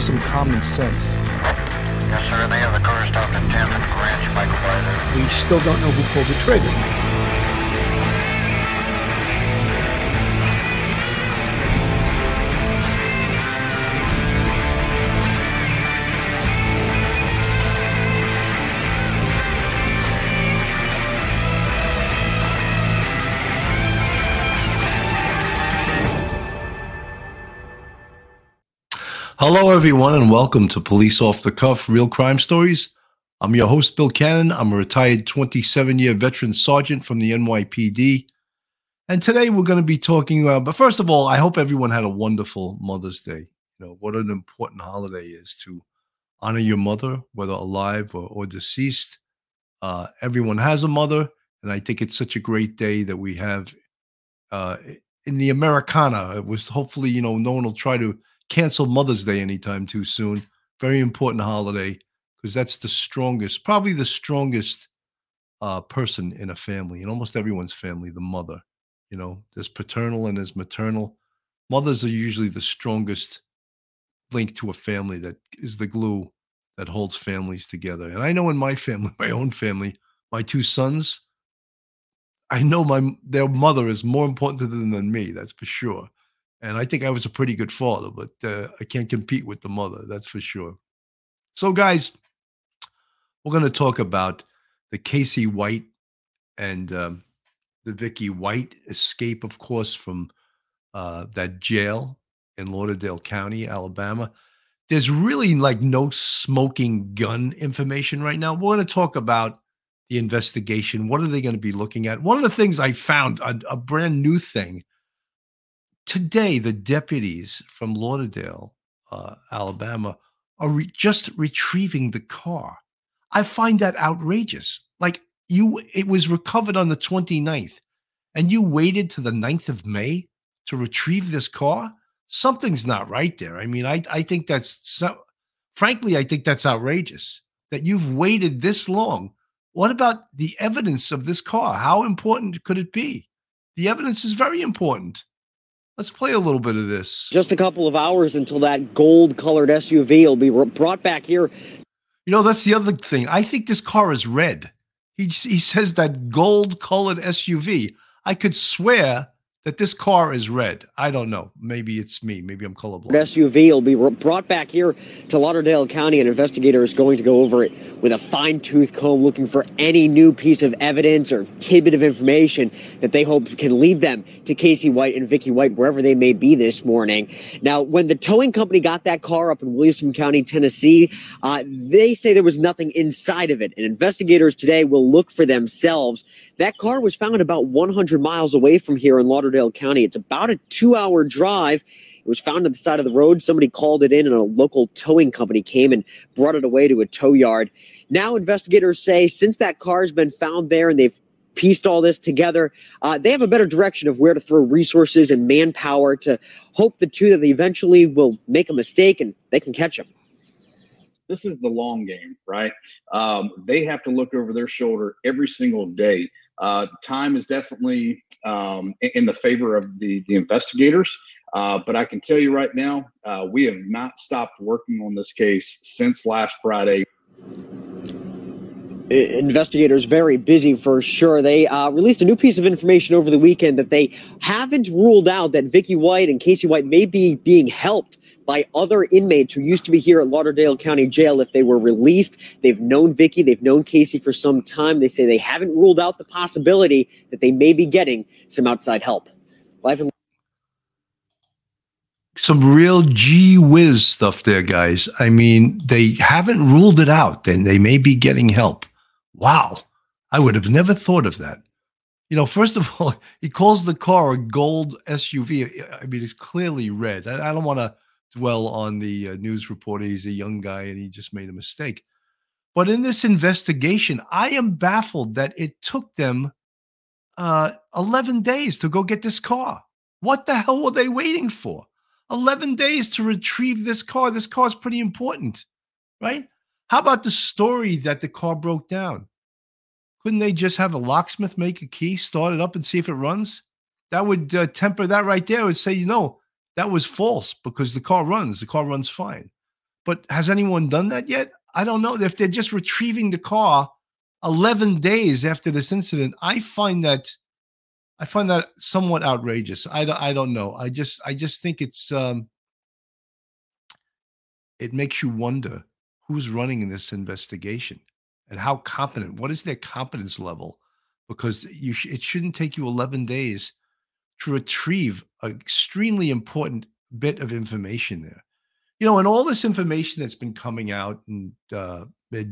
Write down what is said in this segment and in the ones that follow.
Be some common sense. Yes, sir. They have the car stopped at 10th and Greenwich, Michael Ryder. We still don't know who pulled the trigger. Hello, everyone, and welcome to Police Off the Cuff Real Crime Stories. I'm your host, Bill Cannon. I'm a retired 27 year veteran sergeant from the NYPD. And today we're going to be talking about, but first of all, I hope everyone had a wonderful Mother's Day. You know, what an important holiday is to honor your mother, whether alive or, or deceased. Uh, everyone has a mother, and I think it's such a great day that we have uh, in the Americana. It was hopefully, you know, no one will try to cancel Mother's Day anytime too soon. Very important holiday because that's the strongest, probably the strongest uh, person in a family, in almost everyone's family, the mother. You know, there's paternal and there's maternal. Mothers are usually the strongest link to a family that is the glue that holds families together. And I know in my family, my own family, my two sons, I know my their mother is more important to them than me. That's for sure. And I think I was a pretty good father, but uh, I can't compete with the mother. That's for sure. So, guys, we're going to talk about the Casey White and um, the Vicky White escape, of course, from uh, that jail in Lauderdale County, Alabama. There's really like no smoking gun information right now. We're going to talk about the investigation. What are they going to be looking at? One of the things I found, a, a brand new thing today, the deputies from Lauderdale, uh, Alabama, are re- just retrieving the car. I find that outrageous. Like you, it was recovered on the 29th, and you waited to the 9th of May to retrieve this car. Something's not right there. I mean, I, I think that's so, frankly, I think that's outrageous that you've waited this long. What about the evidence of this car? How important could it be? The evidence is very important. Let's play a little bit of this. Just a couple of hours until that gold colored SUV will be brought back here. You know, that's the other thing. I think this car is red. He, he says that gold colored SUV. I could swear that this car is red. I don't know. Maybe it's me. Maybe I'm colorblind. SUV will be brought back here to Lauderdale County. An investigator is going to go over it with a fine tooth comb, looking for any new piece of evidence or tidbit of information that they hope can lead them to Casey White and Vicky White, wherever they may be this morning. Now, when the towing company got that car up in Williamson County, Tennessee, uh, they say there was nothing inside of it. And investigators today will look for themselves. That car was found about 100 miles away from here in Lauderdale County. It's about a two hour drive. It was found on the side of the road. Somebody called it in, and a local towing company came and brought it away to a tow yard. Now, investigators say since that car has been found there and they've pieced all this together, uh, they have a better direction of where to throw resources and manpower to hope the two that they eventually will make a mistake and they can catch them this is the long game, right? Um, they have to look over their shoulder every single day uh, time is definitely um, in the favor of the, the investigators. Uh, but I can tell you right now, uh, we have not stopped working on this case since last Friday. Investigators very busy for sure. They uh, released a new piece of information over the weekend that they haven't ruled out that Vicky White and Casey White may be being helped by other inmates who used to be here at Lauderdale County Jail if they were released. They've known Vicky, they've known Casey for some time. They say they haven't ruled out the possibility that they may be getting some outside help. And some real gee whiz stuff there, guys. I mean, they haven't ruled it out, and they may be getting help. Wow. I would have never thought of that. You know, first of all, he calls the car a gold SUV. I mean, it's clearly red. I don't want to dwell on the uh, news reporter. He's a young guy and he just made a mistake. But in this investigation, I am baffled that it took them uh, 11 days to go get this car. What the hell were they waiting for? 11 days to retrieve this car. This car is pretty important, right? How about the story that the car broke down? Couldn't they just have a locksmith make a key, start it up, and see if it runs? That would uh, temper that right there. Would say, you know, that was false because the car runs, the car runs fine. But has anyone done that yet? I don't know. If they're just retrieving the car 11 days after this incident, I find that I find that somewhat outrageous. I don't, I don't know. I just I just think it's um it makes you wonder who's running in this investigation and how competent. What is their competence level? Because you sh- it shouldn't take you 11 days to retrieve an extremely important bit of information there. You know, and all this information that's been coming out and uh,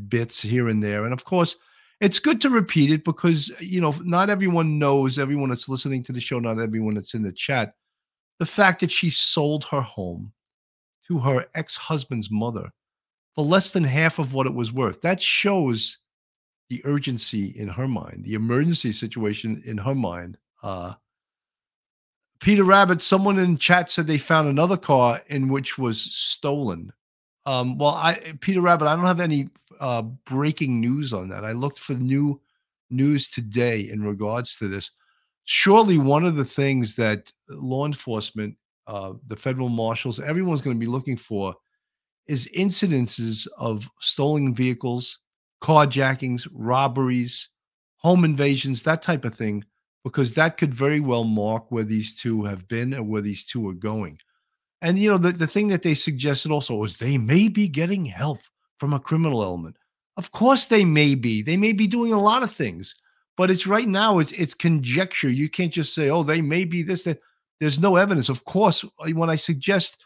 bits here and there, and of course it's good to repeat it because you know not everyone knows everyone that's listening to the show not everyone that's in the chat the fact that she sold her home to her ex-husband's mother for less than half of what it was worth that shows the urgency in her mind the emergency situation in her mind uh, peter rabbit someone in chat said they found another car in which was stolen um, well, I Peter Rabbit, I don't have any uh, breaking news on that. I looked for new news today in regards to this. Surely, one of the things that law enforcement, uh, the federal marshals, everyone's going to be looking for is incidences of stolen vehicles, carjackings, robberies, home invasions, that type of thing, because that could very well mark where these two have been and where these two are going. And you know, the, the thing that they suggested also was they may be getting help from a criminal element. Of course they may be. They may be doing a lot of things, but it's right now it's it's conjecture. You can't just say, oh, they may be this, that there's no evidence. Of course, when I suggest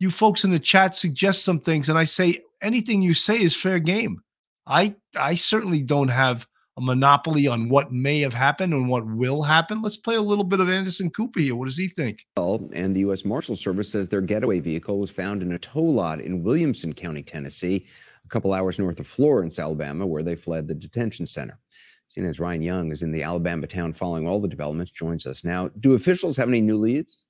you folks in the chat suggest some things, and I say anything you say is fair game. I I certainly don't have a monopoly on what may have happened and what will happen. Let's play a little bit of Anderson Cooper here. What does he think? Well, And the U.S. Marshal Service says their getaway vehicle was found in a tow lot in Williamson County, Tennessee, a couple hours north of Florence, Alabama, where they fled the detention center. CNN's Ryan Young is in the Alabama town following all the developments, joins us now. Do officials have any new leads?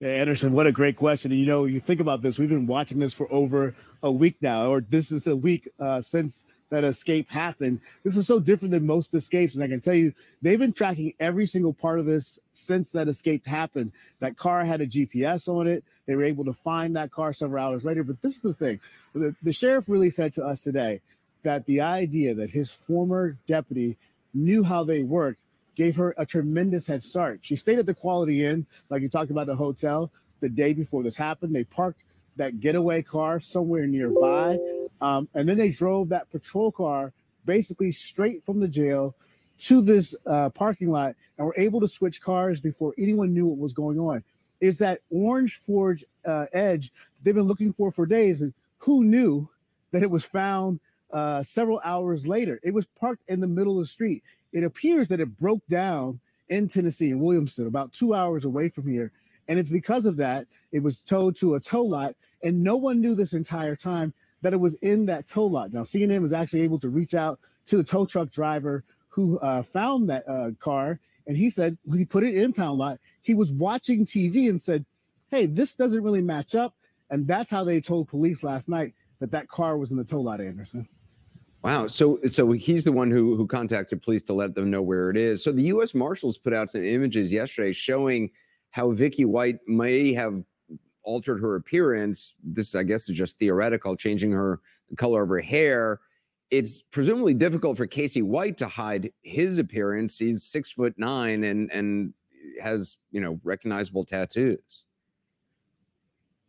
Yeah, Anderson, what a great question. And you know, you think about this, we've been watching this for over a week now, or this is the week uh, since that escape happened. This is so different than most escapes. And I can tell you, they've been tracking every single part of this since that escape happened. That car had a GPS on it. They were able to find that car several hours later. But this is the thing the, the sheriff really said to us today that the idea that his former deputy knew how they worked gave her a tremendous head start. She stayed at the Quality Inn, like you talked about the hotel, the day before this happened. They parked that getaway car somewhere nearby. Um, and then they drove that patrol car basically straight from the jail to this uh, parking lot and were able to switch cars before anyone knew what was going on. Is that orange Ford uh, Edge they've been looking for for days? And who knew that it was found uh, several hours later? It was parked in the middle of the street. It appears that it broke down in Tennessee, in Williamson, about two hours away from here. And it's because of that, it was towed to a tow lot. And no one knew this entire time that it was in that tow lot. Now, CNN was actually able to reach out to the tow truck driver who uh, found that uh, car, and he said he put it in impound lot. He was watching TV and said, "Hey, this doesn't really match up," and that's how they told police last night that that car was in the tow lot. Anderson. Wow. So so he's the one who who contacted police to let them know where it is. So the U.S. Marshals put out some images yesterday showing how Vicky White may have altered her appearance. This, I guess, is just theoretical, changing her color of her hair. It's presumably difficult for Casey White to hide his appearance. He's six foot nine and and has you know recognizable tattoos.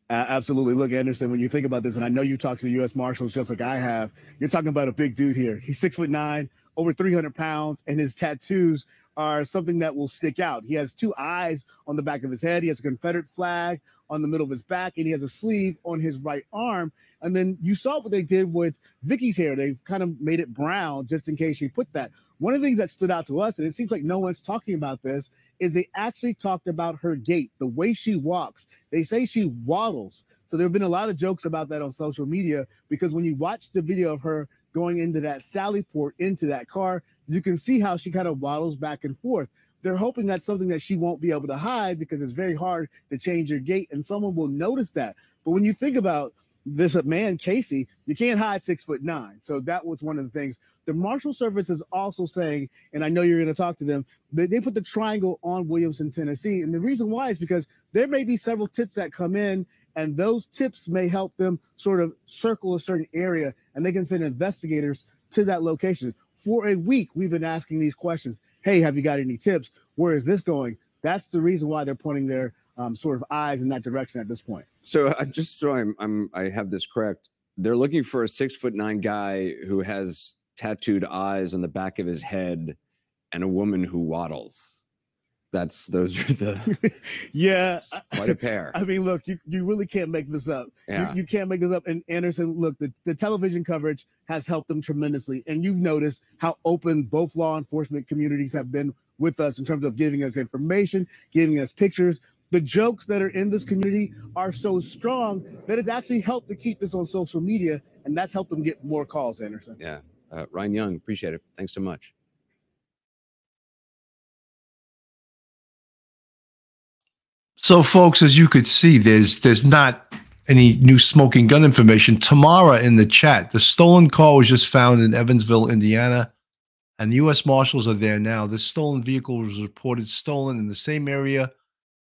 Uh, absolutely. Look, Anderson, when you think about this, and I know you talk to the U.S. Marshals just like I have, you're talking about a big dude here. He's six foot nine, over 300 pounds, and his tattoos are something that will stick out. He has two eyes on the back of his head. He has a Confederate flag on the middle of his back, and he has a sleeve on his right arm. And then you saw what they did with Vicky's hair. They kind of made it brown just in case she put that. One of the things that stood out to us, and it seems like no one's talking about this, is they actually talked about her gait, the way she walks. They say she waddles. So there have been a lot of jokes about that on social media because when you watch the video of her going into that Sally port into that car, you can see how she kind of waddles back and forth they're hoping that's something that she won't be able to hide because it's very hard to change your gait and someone will notice that. But when you think about this man, Casey, you can't hide six foot nine. So that was one of the things the Marshal Service is also saying, and I know you're going to talk to them, they, they put the triangle on Williamson, Tennessee. And the reason why is because there may be several tips that come in, and those tips may help them sort of circle a certain area, and they can send investigators to that location. For a week, we've been asking these questions. Hey, have you got any tips? Where is this going? That's the reason why they're pointing their um, sort of eyes in that direction at this point. So uh, just so I'm, I'm I have this correct, they're looking for a six foot nine guy who has tattooed eyes on the back of his head and a woman who waddles. That's those are the yeah, quite a pair. I mean, look, you, you really can't make this up. Yeah. You, you can't make this up. And Anderson, look, the, the television coverage has helped them tremendously. And you've noticed how open both law enforcement communities have been with us in terms of giving us information, giving us pictures. The jokes that are in this community are so strong that it's actually helped to keep this on social media, and that's helped them get more calls, Anderson. Yeah. Uh, Ryan Young, appreciate it. Thanks so much. So, folks, as you could see, there's there's not any new smoking gun information. Tamara in the chat, the stolen car was just found in Evansville, Indiana, and the U.S. Marshals are there now. The stolen vehicle was reported stolen in the same area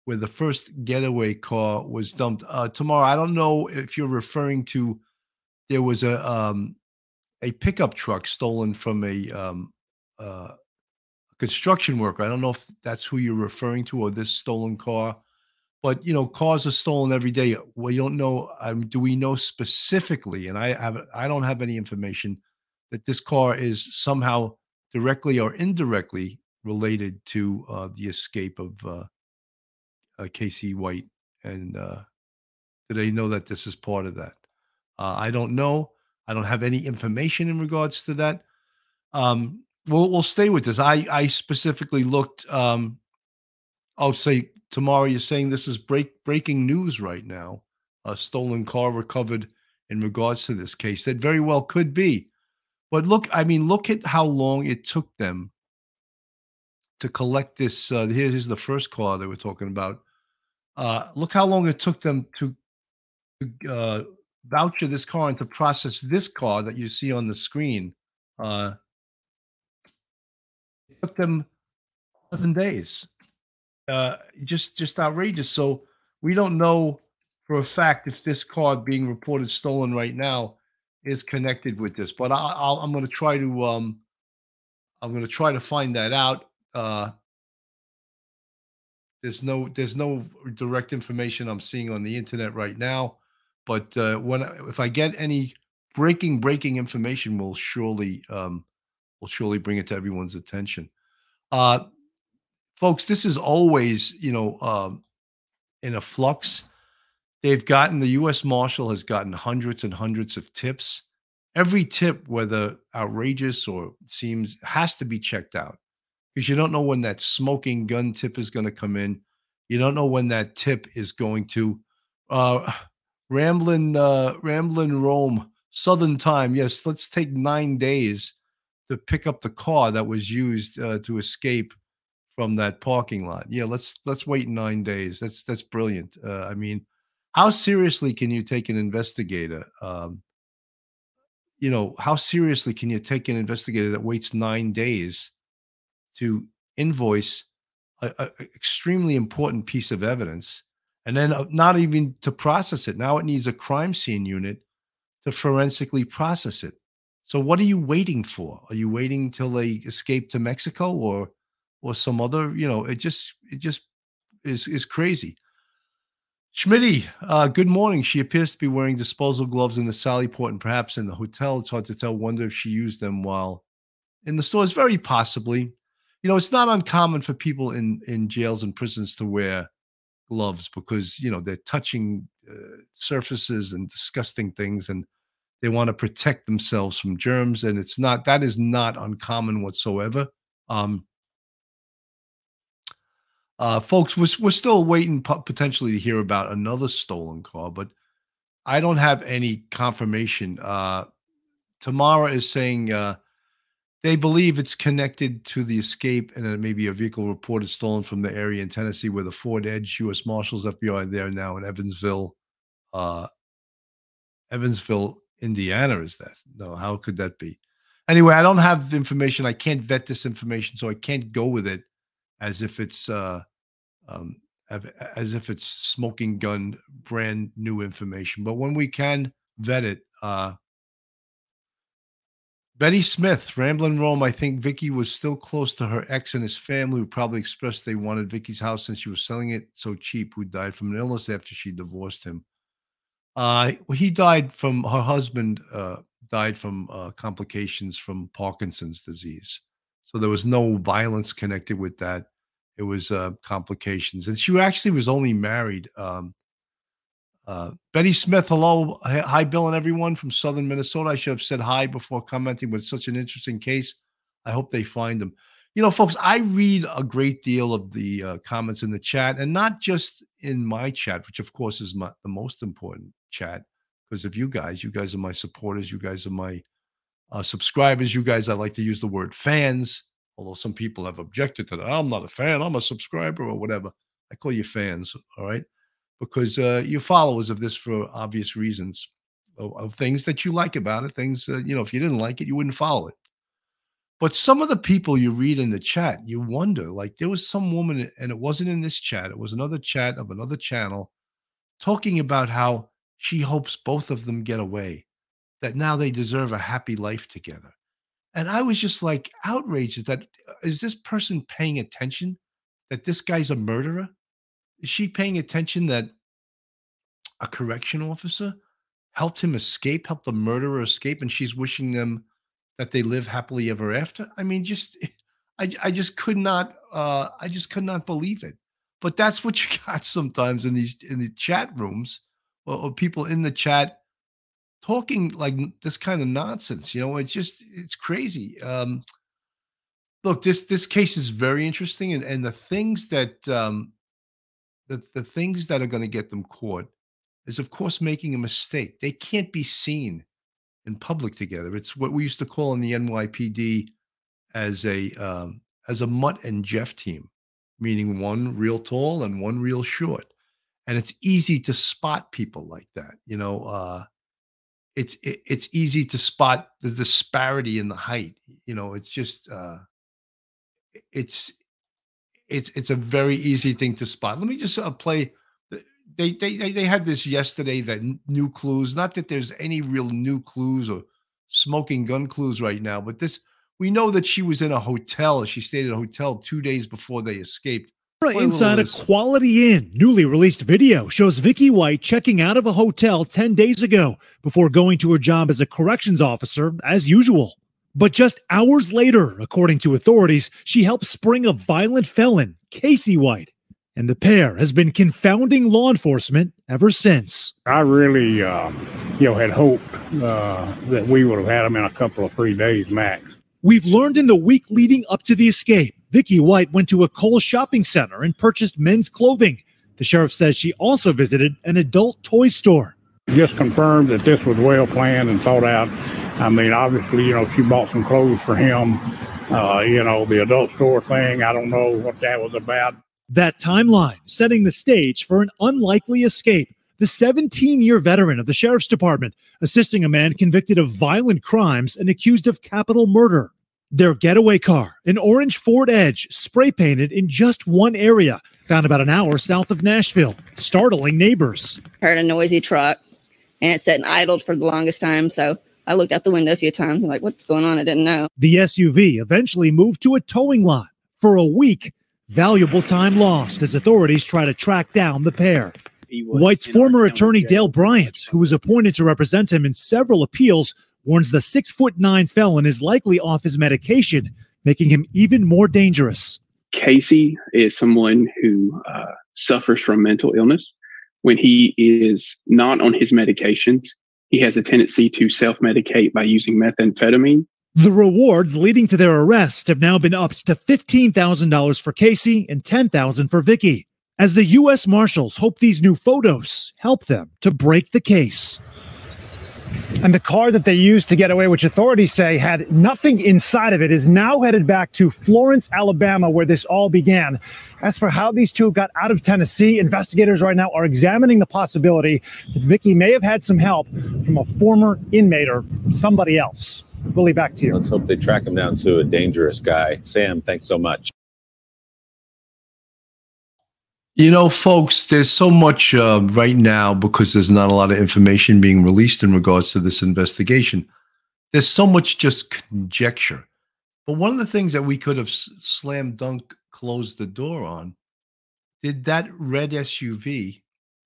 where the first getaway car was dumped. Uh, Tamara, I don't know if you're referring to there was a um, a pickup truck stolen from a um, uh, construction worker. I don't know if that's who you're referring to or this stolen car but you know cars are stolen every day. We don't know um, do we know specifically and i have i don't have any information that this car is somehow directly or indirectly related to uh, the escape of uh, uh, casey white and uh, do they know that this is part of that? Uh, i don't know. I don't have any information in regards to that. Um, we'll, we'll stay with this. I i specifically looked um, i'll say tomorrow you're saying this is break breaking news right now. A stolen car recovered in regards to this case. That very well could be. But look, I mean, look at how long it took them to collect this. Uh, here's the first car they were talking about. Uh, look how long it took them to, to uh, voucher this car and to process this car that you see on the screen. Uh, it took them 11 days uh, just just outrageous. So we don't know for a fact if this card being reported stolen right now is connected with this, but I, I'm going to try to um, I'm going to try to find that out. Uh, there's no there's no direct information I'm seeing on the internet right now, but uh, when if I get any breaking breaking information, we'll surely um, we'll surely bring it to everyone's attention. Uh, folks, this is always, you know, um, in a flux. They've gotten the U.S. Marshal has gotten hundreds and hundreds of tips. Every tip, whether outrageous or seems, has to be checked out because you don't know when that smoking gun tip is going to come in. You don't know when that tip is going to. Uh, Ramblin, uh, Ramblin Rome, Southern Time. Yes, let's take nine days to pick up the car that was used uh, to escape from that parking lot. Yeah, let's let's wait nine days. That's that's brilliant. Uh, I mean, how seriously can you take an investigator? Um, you know, how seriously can you take an investigator that waits nine days to invoice an extremely important piece of evidence, and then uh, not even to process it? Now it needs a crime scene unit to forensically process it. So what are you waiting for? Are you waiting till they escape to Mexico or? Or some other, you know, it just it just is is crazy. Schmitty, uh, good morning. She appears to be wearing disposal gloves in the Sally Port and perhaps in the hotel. It's hard to tell. Wonder if she used them while in the stores. Very possibly. You know, it's not uncommon for people in in jails and prisons to wear gloves because you know they're touching uh, surfaces and disgusting things, and they want to protect themselves from germs. And it's not that is not uncommon whatsoever. Um, uh, folks, we're, we're still waiting potentially to hear about another stolen car, but I don't have any confirmation. Uh, Tamara is saying uh, they believe it's connected to the escape and it may be a vehicle reported stolen from the area in Tennessee where the Ford Edge U.S. Marshals FBI there now in Evansville, uh, Evansville, Indiana. Is that no? How could that be? anyway, I don't have information. I can't vet this information, so I can't go with it as if it's uh, um, as if it's smoking gun brand new information. But when we can vet it, uh, Betty Smith, Ramblin' Rome. I think Vicky was still close to her ex and his family, who probably expressed they wanted Vicky's house since she was selling it so cheap. Who died from an illness after she divorced him. Uh, he died from her husband. Uh, died from uh, complications from Parkinson's disease. So there was no violence connected with that. It was uh, complications, and she actually was only married. Um, uh, Betty Smith, hello, hi, Bill, and everyone from Southern Minnesota. I should have said hi before commenting, but it's such an interesting case. I hope they find them. You know, folks, I read a great deal of the uh, comments in the chat, and not just in my chat, which of course is my, the most important chat, because of you guys. You guys are my supporters. You guys are my uh, subscribers. You guys, I like to use the word fans, although some people have objected to that. I'm not a fan. I'm a subscriber or whatever. I call you fans. All right because uh, you're followers of this for obvious reasons of, of things that you like about it. Things, uh, you know, if you didn't like it, you wouldn't follow it. But some of the people you read in the chat, you wonder like there was some woman, and it wasn't in this chat, it was another chat of another channel talking about how she hopes both of them get away, that now they deserve a happy life together. And I was just like outraged that uh, this person paying attention that this guy's a murderer? Is she paying attention that a correction officer helped him escape, helped the murderer escape, and she's wishing them that they live happily ever after? I mean, just I, I just could not uh I just could not believe it. But that's what you got sometimes in these in the chat rooms or, or people in the chat talking like this kind of nonsense. You know, it's just it's crazy. Um look, this this case is very interesting, and and the things that um the, the things that are going to get them caught is, of course, making a mistake. They can't be seen in public together. It's what we used to call in the NYPD as a um, as a Mutt and Jeff team, meaning one real tall and one real short. And it's easy to spot people like that. You know, uh, it's it, it's easy to spot the disparity in the height. You know, it's just uh, it's it's it's a very easy thing to spot. Let me just uh, play. They, they they had this yesterday. That new clues. Not that there's any real new clues or smoking gun clues right now, but this we know that she was in a hotel. She stayed at a hotel two days before they escaped. Inside a Quality Inn, newly released video shows Vicky White checking out of a hotel 10 days ago before going to her job as a corrections officer as usual. But just hours later, according to authorities, she helped spring a violent felon, Casey White. And the pair has been confounding law enforcement ever since. I really, uh, you know, had hoped uh, that we would have had them in a couple of three days max. We've learned in the week leading up to the escape, Vicky White went to a Kohl's shopping center and purchased men's clothing. The sheriff says she also visited an adult toy store. Just confirmed that this was well planned and thought out I mean, obviously, you know, she bought some clothes for him. Uh, you know, the adult store thing, I don't know what that was about. That timeline setting the stage for an unlikely escape. The 17 year veteran of the sheriff's department assisting a man convicted of violent crimes and accused of capital murder. Their getaway car, an orange Ford Edge, spray painted in just one area, found about an hour south of Nashville, startling neighbors. Heard a noisy truck and it sat and idled for the longest time. So I looked out the window a few times and like, what's going on? I didn't know. The SUV eventually moved to a towing lot for a week. Valuable time lost as authorities try to track down the pair. White's former attorney Dale Bryant, who was appointed to represent him in several appeals, warns the six foot nine felon is likely off his medication, making him even more dangerous. Casey is someone who uh, suffers from mental illness. When he is not on his medications, he has a tendency to self medicate by using methamphetamine. The rewards leading to their arrest have now been upped to $15,000 for Casey and $10,000 for Vicky, as the U.S. Marshals hope these new photos help them to break the case. And the car that they used to get away, which authorities say had nothing inside of it, is now headed back to Florence, Alabama, where this all began. As for how these two got out of Tennessee, investigators right now are examining the possibility that Vicky may have had some help from a former inmate or somebody else. Willie, back to you. Let's hope they track him down to a dangerous guy. Sam, thanks so much. You know, folks, there's so much uh, right now because there's not a lot of information being released in regards to this investigation. There's so much just conjecture. But one of the things that we could have slam dunk closed the door on did that red SUV,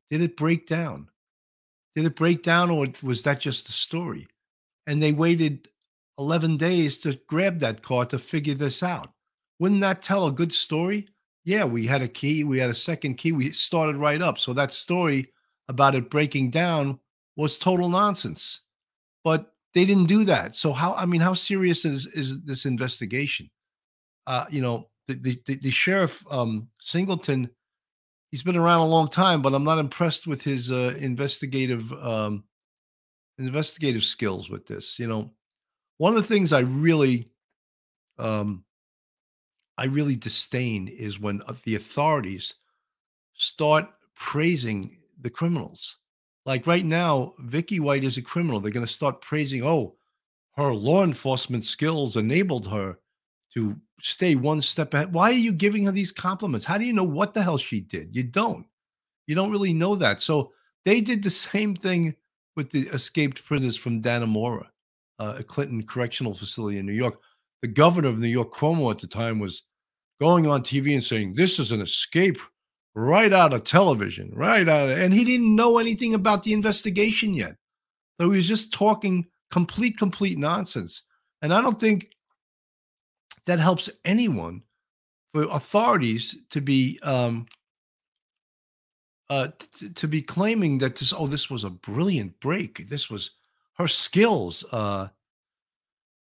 did it break down? Did it break down or was that just a story? And they waited 11 days to grab that car to figure this out. Wouldn't that tell a good story? Yeah, we had a key, we had a second key, we started right up. So that story about it breaking down was total nonsense. But they didn't do that. So how I mean, how serious is is this investigation? Uh, you know, the the, the, sheriff um, Singleton, he's been around a long time, but I'm not impressed with his uh, investigative um, investigative skills with this. You know, one of the things I really um, I really disdain is when uh, the authorities start praising the criminals. Like right now, Vicky White is a criminal. They're going to start praising, oh, her law enforcement skills enabled her to stay one step ahead. Why are you giving her these compliments? How do you know what the hell she did? You don't. You don't really know that. So they did the same thing with the escaped prisoners from Dannemora, uh, a Clinton Correctional Facility in New York. The governor of New York, Cuomo, at the time was going on TV and saying, This is an escape right out of television, right out of, and he didn't know anything about the investigation yet. So he was just talking complete, complete nonsense. And I don't think that helps anyone for authorities to be um uh t- to be claiming that this oh this was a brilliant break this was her skills uh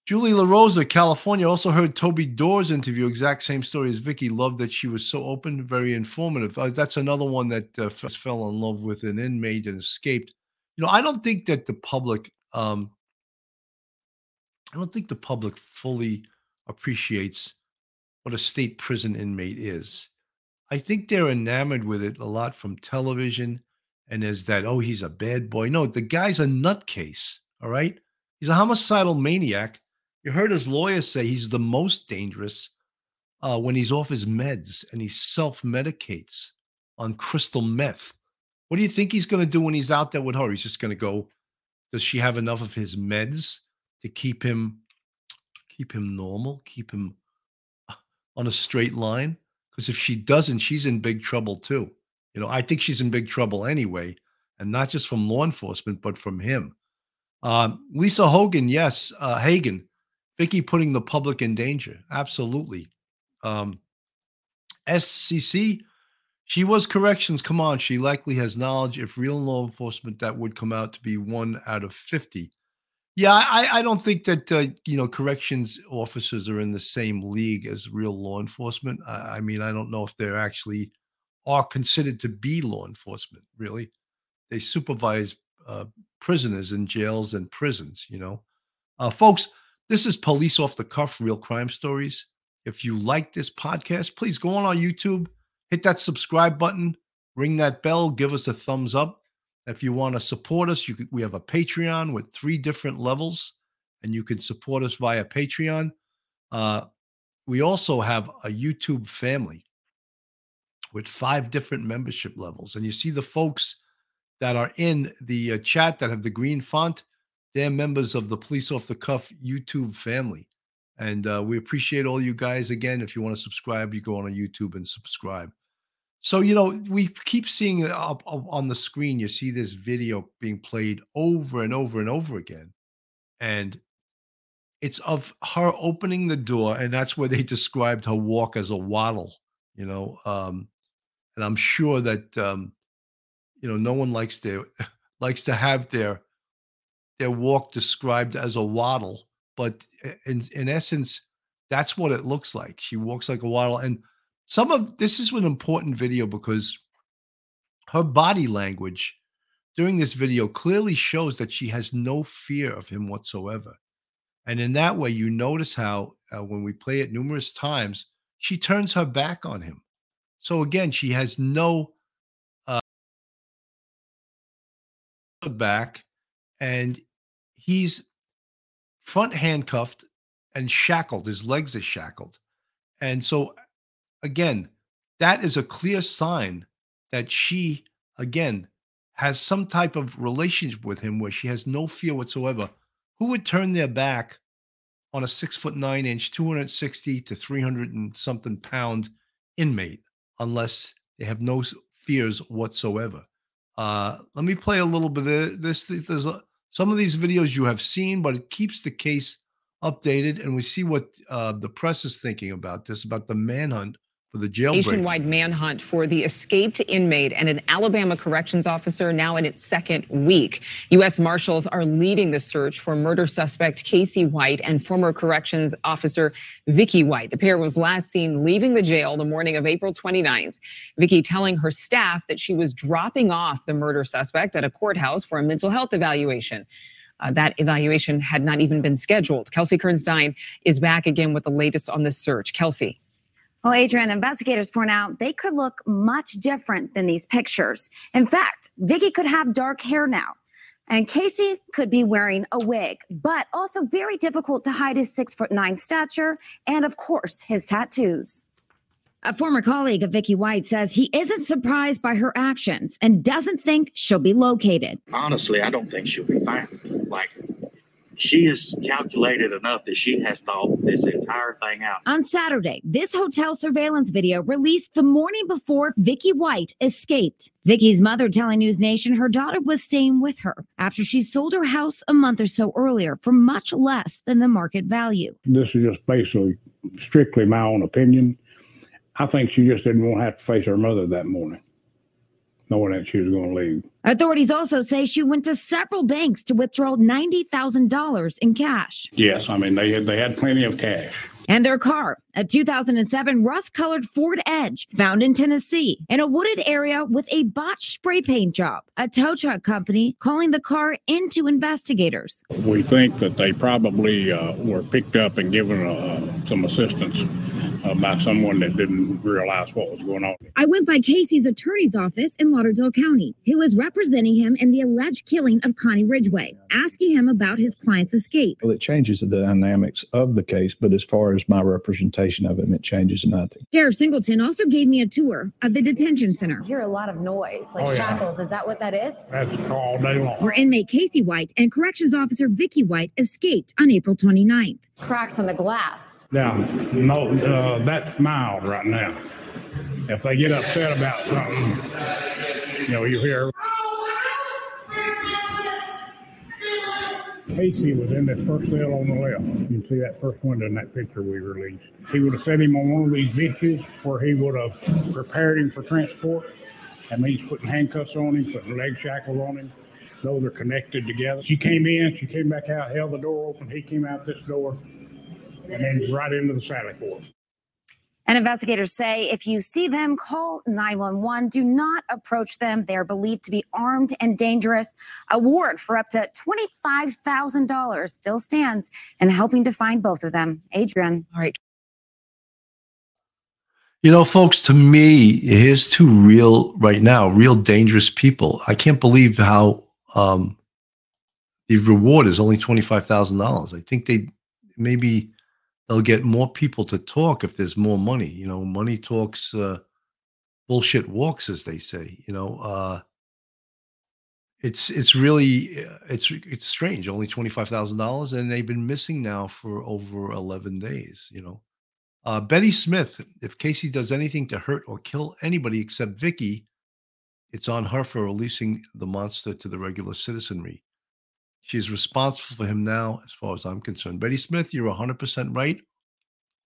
Julie LaRosa, California, also heard Toby Dorr's interview, exact same story as Vicky. Loved that she was so open, very informative. Uh, that's another one that uh, fell in love with an inmate and escaped. You know, I don't think that the public, um, I don't think the public fully appreciates what a state prison inmate is. I think they're enamored with it a lot from television and as that, oh, he's a bad boy. No, the guy's a nutcase. All right. He's a homicidal maniac. You heard his lawyer say he's the most dangerous uh, when he's off his meds and he self medicates on crystal meth. What do you think he's going to do when he's out there with her? He's just going to go, does she have enough of his meds to keep him keep him normal, keep him uh, on a straight line? Because if she doesn't, she's in big trouble too. You know, I think she's in big trouble anyway, and not just from law enforcement, but from him. Um, Lisa Hogan, yes, uh, Hagen, Vicky putting the public in danger. Absolutely. Um, SCC, she was corrections. Come on, she likely has knowledge. If real law enforcement, that would come out to be one out of 50. Yeah, I, I don't think that, uh, you know, corrections officers are in the same league as real law enforcement. I, I mean, I don't know if they're actually are considered to be law enforcement, really. They supervise uh, prisoners in jails and prisons, you know. Uh, folks, this is Police Off the Cuff Real Crime Stories. If you like this podcast, please go on our YouTube, hit that subscribe button, ring that bell, give us a thumbs up. If you want to support us, could, we have a Patreon with three different levels, and you can support us via Patreon. Uh, we also have a YouTube family with five different membership levels. And you see the folks that are in the uh, chat that have the green font, they're members of the Police Off the Cuff YouTube family. And uh, we appreciate all you guys. Again, if you want to subscribe, you go on YouTube and subscribe. So, you know, we keep seeing up, up on the screen, you see this video being played over and over and over again. And it's of her opening the door, and that's where they described her walk as a waddle, you know. Um, and I'm sure that um, you know no one likes to likes to have their their walk described as a waddle, but in in essence, that's what it looks like. She walks like a waddle, and some of this is an important video because her body language during this video clearly shows that she has no fear of him whatsoever. And in that way, you notice how uh, when we play it numerous times, she turns her back on him. So again, she has no uh, back, and he's front handcuffed and shackled. His legs are shackled. And so, again, that is a clear sign that she, again, has some type of relationship with him where she has no fear whatsoever. Who would turn their back on a six foot nine inch, 260 to 300 and something pound inmate unless they have no fears whatsoever? Uh, let me play a little bit of this. There's a, some of these videos you have seen, but it keeps the case updated, and we see what uh, the press is thinking about this, about the manhunt for the jailbreak. Nationwide manhunt for the escaped inmate and an Alabama corrections officer now in its second week. U.S. Marshals are leading the search for murder suspect Casey White and former corrections officer Vicky White. The pair was last seen leaving the jail the morning of April 29th. Vicky telling her staff that she was dropping off the murder suspect at a courthouse for a mental health evaluation. Uh, that evaluation had not even been scheduled. Kelsey Kernstein is back again with the latest on this search. Kelsey. Well, Adrian, investigators point out they could look much different than these pictures. In fact, Vicky could have dark hair now. And Casey could be wearing a wig, but also very difficult to hide his six foot nine stature and, of course, his tattoos. A former colleague of Vicky White says he isn't surprised by her actions and doesn't think she'll be located. honestly, I don't think she'll be found. Like, she is calculated enough that she has thought this entire thing out. On Saturday, this hotel surveillance video released the morning before Vicky White escaped. Vicky's mother telling News Nation her daughter was staying with her after she sold her house a month or so earlier for much less than the market value. This is just basically strictly my own opinion. I think she just didn't want to have to face her mother that morning, knowing that she was going to leave. Authorities also say she went to several banks to withdraw $90,000 in cash. Yes, I mean they had, they had plenty of cash. And their car, a 2007 rust colored Ford Edge found in Tennessee in a wooded area with a botched spray paint job. A tow truck company calling the car into investigators. We think that they probably uh, were picked up and given uh, some assistance uh, by someone that didn't realize what was going on. I went by Casey's attorney's office in Lauderdale County, who was representing him in the alleged killing of Connie Ridgeway, asking him about his client's escape. Well, it changes the dynamics of the case, but as far as my representation of it, it changes nothing. Sheriff Singleton also gave me a tour of the detention center. hear a lot of noise, like Oh, yeah. shackles. Is that what that is? That's all day long. where inmate Casey White and corrections officer Vicky White escaped on April 29th. Cracks on the glass. Now, no, uh, that's mild right now. If they get upset about something, you know, you hear. Casey was in that first cell on the left. You can see that first window in that picture we released. He would have set him on one of these benches where he would have prepared him for transport. That means putting handcuffs on him, putting leg shackles on him. Those are connected together. She came in, she came back out, held the door open. He came out this door and then right into the sally port. And investigators say if you see them, call 911. Do not approach them. They are believed to be armed and dangerous. A warrant for up to $25,000 still stands in helping to find both of them. Adrian. All right. You know, folks, to me, here's two real, right now, real dangerous people. I can't believe how um, the reward is only $25,000. I think they maybe they'll get more people to talk if there's more money. You know, money talks, uh, bullshit walks, as they say. You know, uh, it's it's really uh, it's it's strange. Only twenty five thousand dollars, and they've been missing now for over eleven days. You know, uh, Betty Smith. If Casey does anything to hurt or kill anybody except Vicky, it's on her for releasing the monster to the regular citizenry. She's responsible for him now, as far as I'm concerned. Betty Smith, you're 100% right.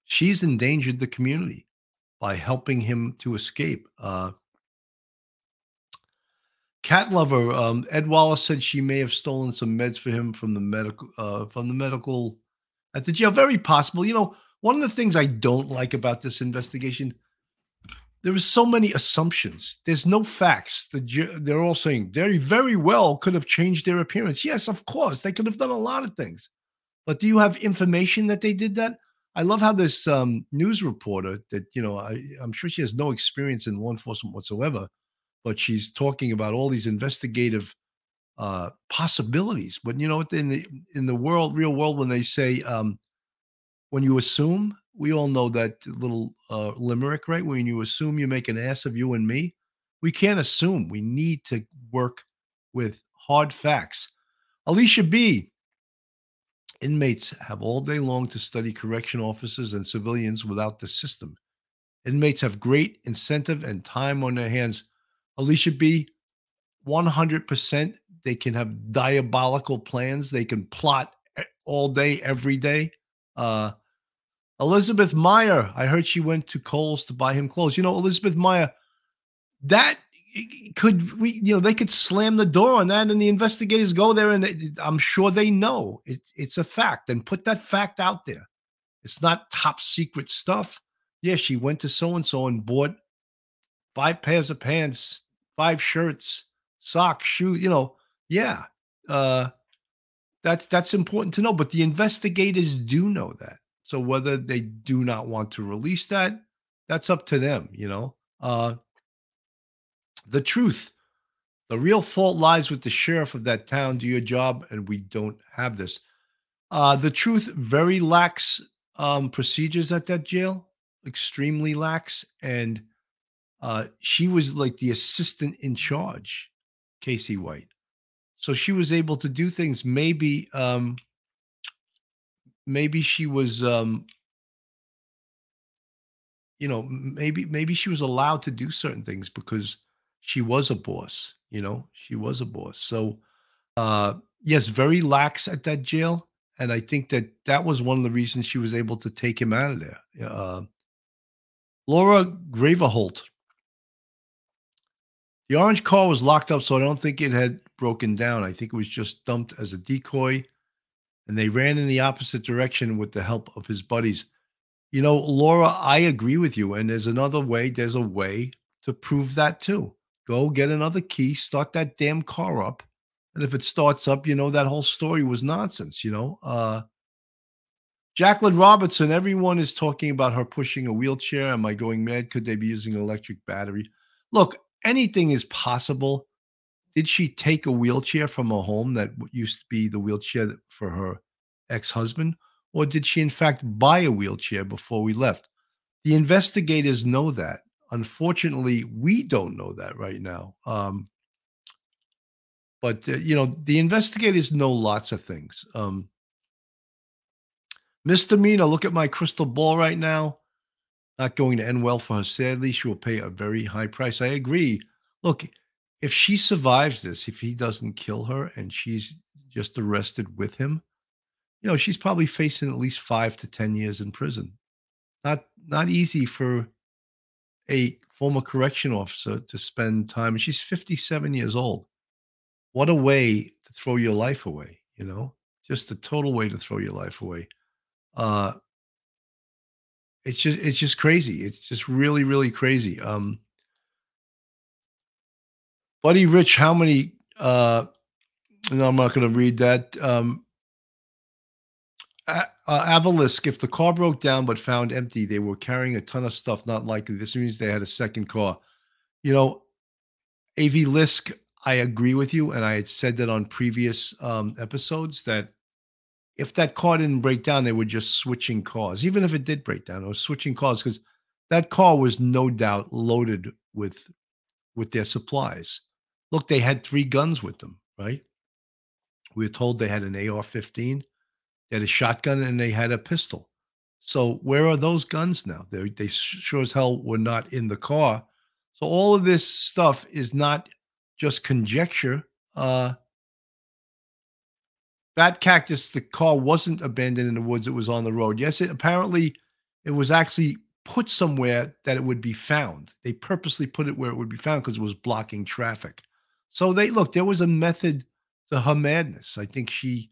She's endangered the community by helping him to escape. Uh, cat lover um, Ed Wallace said she may have stolen some meds for him from the medical uh, from the medical at the jail. Very possible. You know, one of the things I don't like about this investigation, there is so many assumptions. There's no facts. The, they're all saying they very well could have changed their appearance. Yes, of course, they could have done a lot of things. But do you have information that they did that? I love how this um, news reporter that you know I, I'm sure she has no experience in law enforcement whatsoever, but she's talking about all these investigative uh, possibilities. But you know, what in the in the world, real world, when they say um, when you assume, we all know that little uh, limerick, right? When you assume you make an ass of you and me, we can't assume. We need to work with hard facts. Alicia B. Inmates have all day long to study correction officers and civilians without the system. Inmates have great incentive and time on their hands. Alicia B, 100%. They can have diabolical plans. They can plot all day, every day. Uh, Elizabeth Meyer, I heard she went to Kohl's to buy him clothes. You know, Elizabeth Meyer, that could we, you know, they could slam the door on that, and the investigators go there, and I'm sure they know it's it's a fact, and put that fact out there. It's not top secret stuff. Yeah, she went to so and so and bought five pairs of pants, five shirts, socks, shoes. You know, yeah, uh, that's that's important to know. But the investigators do know that. So whether they do not want to release that, that's up to them. You know, uh, the truth, the real fault lies with the sheriff of that town. Do your job, and we don't have this. Uh, the truth very lax um, procedures at that jail, extremely lax, and uh, she was like the assistant in charge, Casey White. So she was able to do things. Maybe, um, maybe she was, um, you know, maybe maybe she was allowed to do certain things because she was a boss. You know, she was a boss. So, uh, yes, very lax at that jail, and I think that that was one of the reasons she was able to take him out of there. Uh, Laura Graverholt. The orange car was locked up, so I don't think it had broken down. I think it was just dumped as a decoy, and they ran in the opposite direction with the help of his buddies. You know, Laura, I agree with you. And there's another way, there's a way to prove that too. Go get another key, start that damn car up. And if it starts up, you know, that whole story was nonsense, you know. Uh Jacqueline Robertson, everyone is talking about her pushing a wheelchair. Am I going mad? Could they be using an electric battery? Look, anything is possible. Did she take a wheelchair from a home that used to be the wheelchair for her ex husband? Or did she, in fact, buy a wheelchair before we left? The investigators know that. Unfortunately, we don't know that right now. Um, but, uh, you know, the investigators know lots of things. Um, Misdemeanor, look at my crystal ball right now. Not going to end well for her. Sadly, she will pay a very high price. I agree. Look, if she survives this, if he doesn't kill her and she's just arrested with him, you know, she's probably facing at least five to 10 years in prison. Not not easy for a former correction officer to spend time. She's 57 years old. What a way to throw your life away, you know? Just a total way to throw your life away. Uh it's just it's just crazy. It's just really, really crazy. Um Buddy Rich, how many uh no, I'm not gonna read that. Um uh, Avalisk, if the car broke down but found empty, they were carrying a ton of stuff. Not likely. This means they had a second car. You know, AV Lisk, I agree with you, and I had said that on previous um, episodes that if that car didn't break down, they were just switching cars. Even if it did break down, was switching cars because that car was no doubt loaded with with their supplies. Look, they had three guns with them, right? We were told they had an AR-15, they had a shotgun, and they had a pistol. So where are those guns now? They they sure as hell were not in the car. So all of this stuff is not just conjecture. Uh, that cactus, the car wasn't abandoned in the woods; it was on the road. Yes, it apparently it was actually put somewhere that it would be found. They purposely put it where it would be found because it was blocking traffic. So they look. There was a method to her madness. I think she.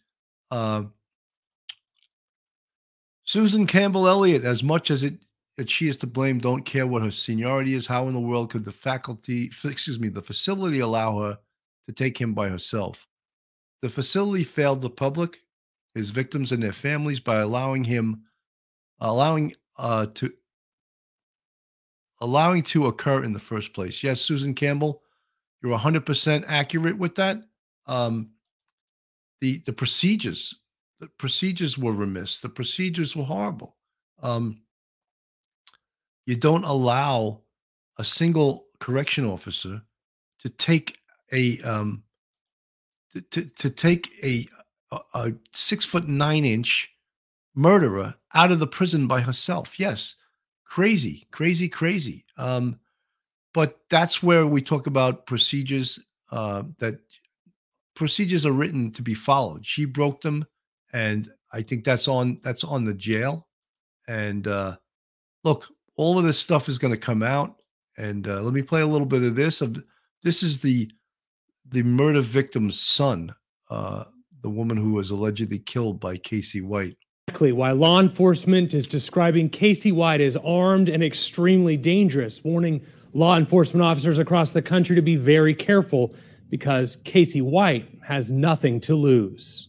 Uh, Susan Campbell Elliott, as much as it that she is to blame, don't care what her seniority is. How in the world could the faculty, excuse me, the facility allow her to take him by herself? The facility failed the public, his victims, and their families by allowing him, allowing uh, to allowing to occur in the first place. Yes, Susan Campbell, you're 100% accurate with that. um, the the procedures the procedures were remiss. The procedures were horrible. Um, you don't allow a single correction officer to take a um, to, to, to take a, a six foot nine inch murderer out of the prison by herself. Yes, crazy, crazy, crazy. Um, but that's where we talk about procedures uh, that procedures are written to be followed. She broke them, and I think that's on that's on the jail. And uh, look, all of this stuff is going to come out. And uh, let me play a little bit of this. Of this is the the murder victim's son, uh, the woman who was allegedly killed by Casey White. Why law enforcement is describing Casey White as armed and extremely dangerous, warning law enforcement officers across the country to be very careful because Casey White has nothing to lose.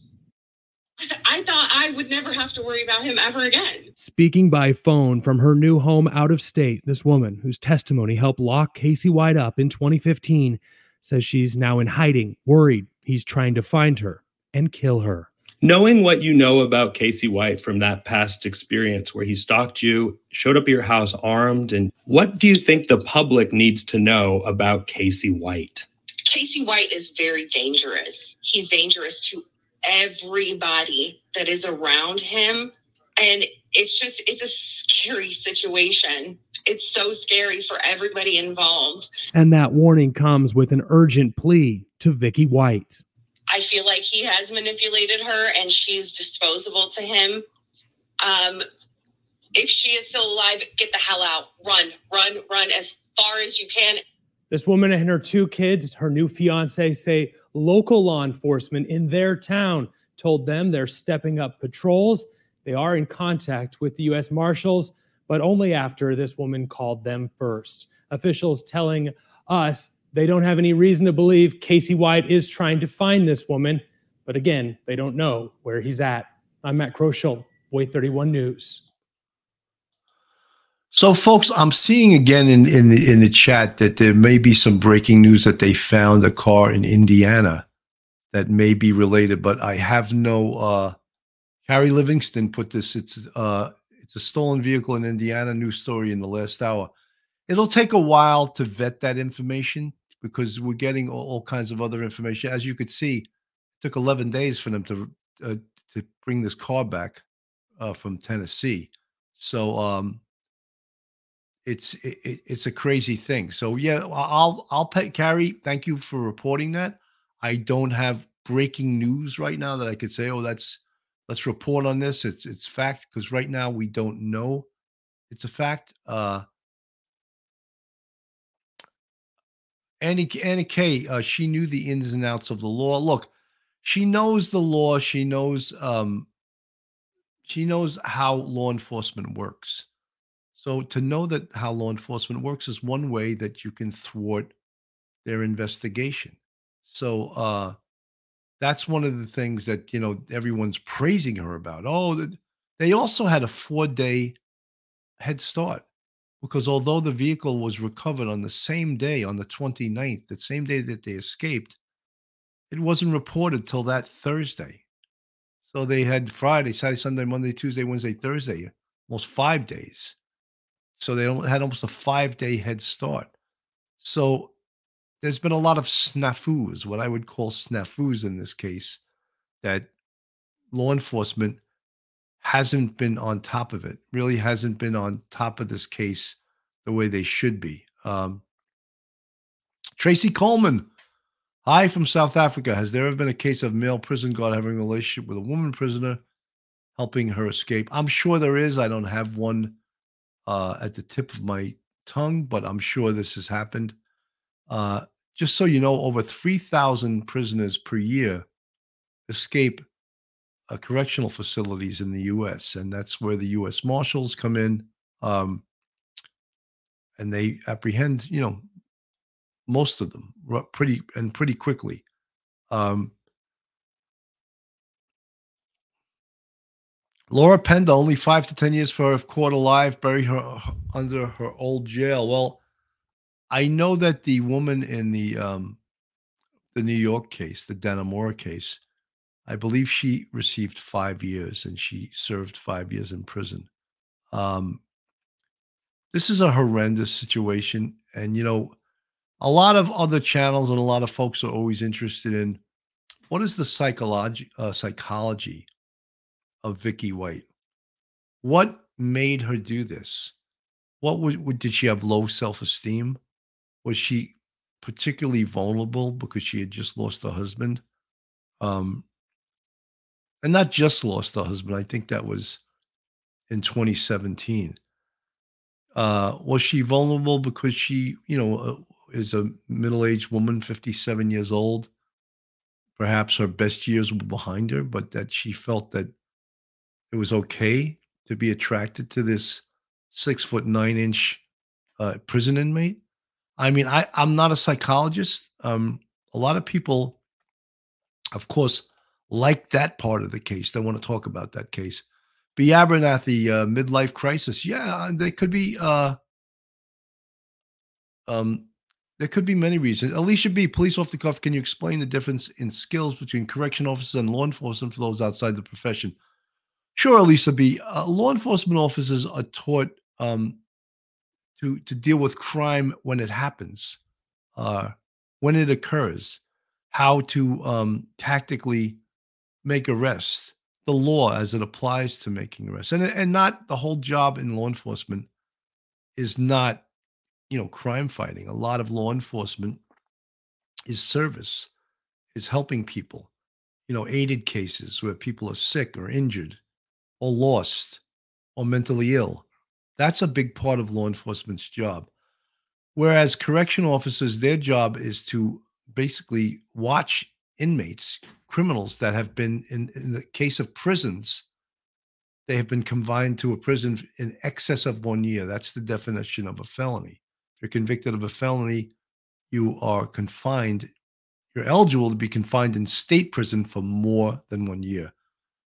I thought I would never have to worry about him ever again. Speaking by phone from her new home out of state, this woman, whose testimony helped lock Casey White up in 2015, says she's now in hiding, worried he's trying to find her and kill her. Knowing what you know about Casey White from that past experience where he stalked you, showed up at your house armed, and what do you think the public needs to know about Casey White? Casey White is very dangerous. He's dangerous to everybody that is around him. And it's just, it's a scary situation. It's so scary for everybody involved. And that warning comes with an urgent plea to Vicky White. I feel like he has manipulated her and she's disposable to him. Um, if she is still alive, get the hell out. Run, run, run as far as you can. This woman and her two kids, her new fiance, say local law enforcement in their town told them they're stepping up patrols. They are in contact with the U.S. Marshals, but only after this woman called them first. Officials telling us they don't have any reason to believe Casey White is trying to find this woman, but again, they don't know where he's at. I'm Matt Kroschel, WAAY 31 News. So, folks, I'm seeing again in, in the in the chat that there may be some breaking news that they found a car in Indiana that may be related, but I have no. Uh, Harry Livingston put this. It's uh, it's a stolen vehicle in Indiana. News story in the last hour. It'll take a while to vet that information because we're getting all, all kinds of other information. As you could see, it took 11 days for them to uh, to bring this car back uh, from Tennessee. So um, it's it, it's a crazy thing. So yeah, I'll I'll pay Carrie. Thank you for reporting that. I don't have breaking news right now that I could say, oh, that's let's report on this. It's it's fact because right now we don't know. It's a fact. Uh Annie Annie K, uh, she knew the ins and outs of the law. Look, she knows the law. She knows um she knows how law enforcement works. So to know that how law enforcement works is one way that you can thwart their investigation. So uh that's one of the things that you know everyone's praising her about. Oh, they also had a 4-day head start because although the vehicle was recovered on the same day on the 29th, the same day that they escaped, it wasn't reported till that Thursday. So they had Friday, Saturday, Sunday, Monday, Tuesday, Wednesday, Thursday, almost 5 days so they had almost a five day head start. So there's been a lot of snafus, what I would call snafus in this case, that law enforcement hasn't been on top of it, really hasn't been on top of this case the way they should be. Um, Tracy Coleman, hi from South Africa. Has there ever been a case of male prison guard having a relationship with a woman prisoner, helping her escape? I'm sure there is. I don't have one uh, at the tip of my tongue, but I'm sure this has happened. Uh, just so you know, over 3,000 prisoners per year escape uh, correctional facilities in the U.S., and that's where the U.S. Marshals come in, um, and they apprehend, you know, most of them pretty and pretty quickly. Um, Laura Penda, only five to 10 years for her caught alive, bury her under her old jail. Well, I know that the woman in the um, the New York case, the Dannemora case, I believe she received five years and she served five years in prison. Um, this is a horrendous situation. And, you know, a lot of other channels and a lot of folks are always interested in what is the psychology, uh, psychology of Vicky White? What made her do this? What was, did she have low self esteem? Was she particularly vulnerable because she had just lost her husband? Um, and not just lost her husband. I think that was in 2017. Uh, was she vulnerable because she, you know, uh, is a middle-aged woman, 57 years old? Perhaps her best years were behind her, but that she felt that it was okay to be attracted to this six foot nine inch uh, prison inmate. I mean, I, I'm not a psychologist. Um, a lot of people, of course, like that part of the case. They want to talk about that case. B. Abernathy, uh, midlife crisis. Yeah, there could be. Uh, um, there could be many reasons. Alicia B. Police off the cuff. Can you explain the difference in skills between correction officers and law enforcement for those outside the profession? Sure, Elisa B. Uh, law enforcement officers are taught um, to to deal with crime when it happens, uh, when it occurs, how to um, tactically make arrests, the law as it applies to making arrests, and and not the whole job in law enforcement is not, you know, crime fighting. A lot of law enforcement is service, is helping people, you know, aided cases where people are sick or injured or lost or mentally ill. That's a big part of law enforcement's job. Whereas correctional officers, their job is to basically watch inmates, criminals that have been, in, in the case of prisons, they have been confined to a prison in excess of one year. That's the definition of a felony. If you're convicted of a felony, you are confined, you're eligible to be confined in state prison for more than one year.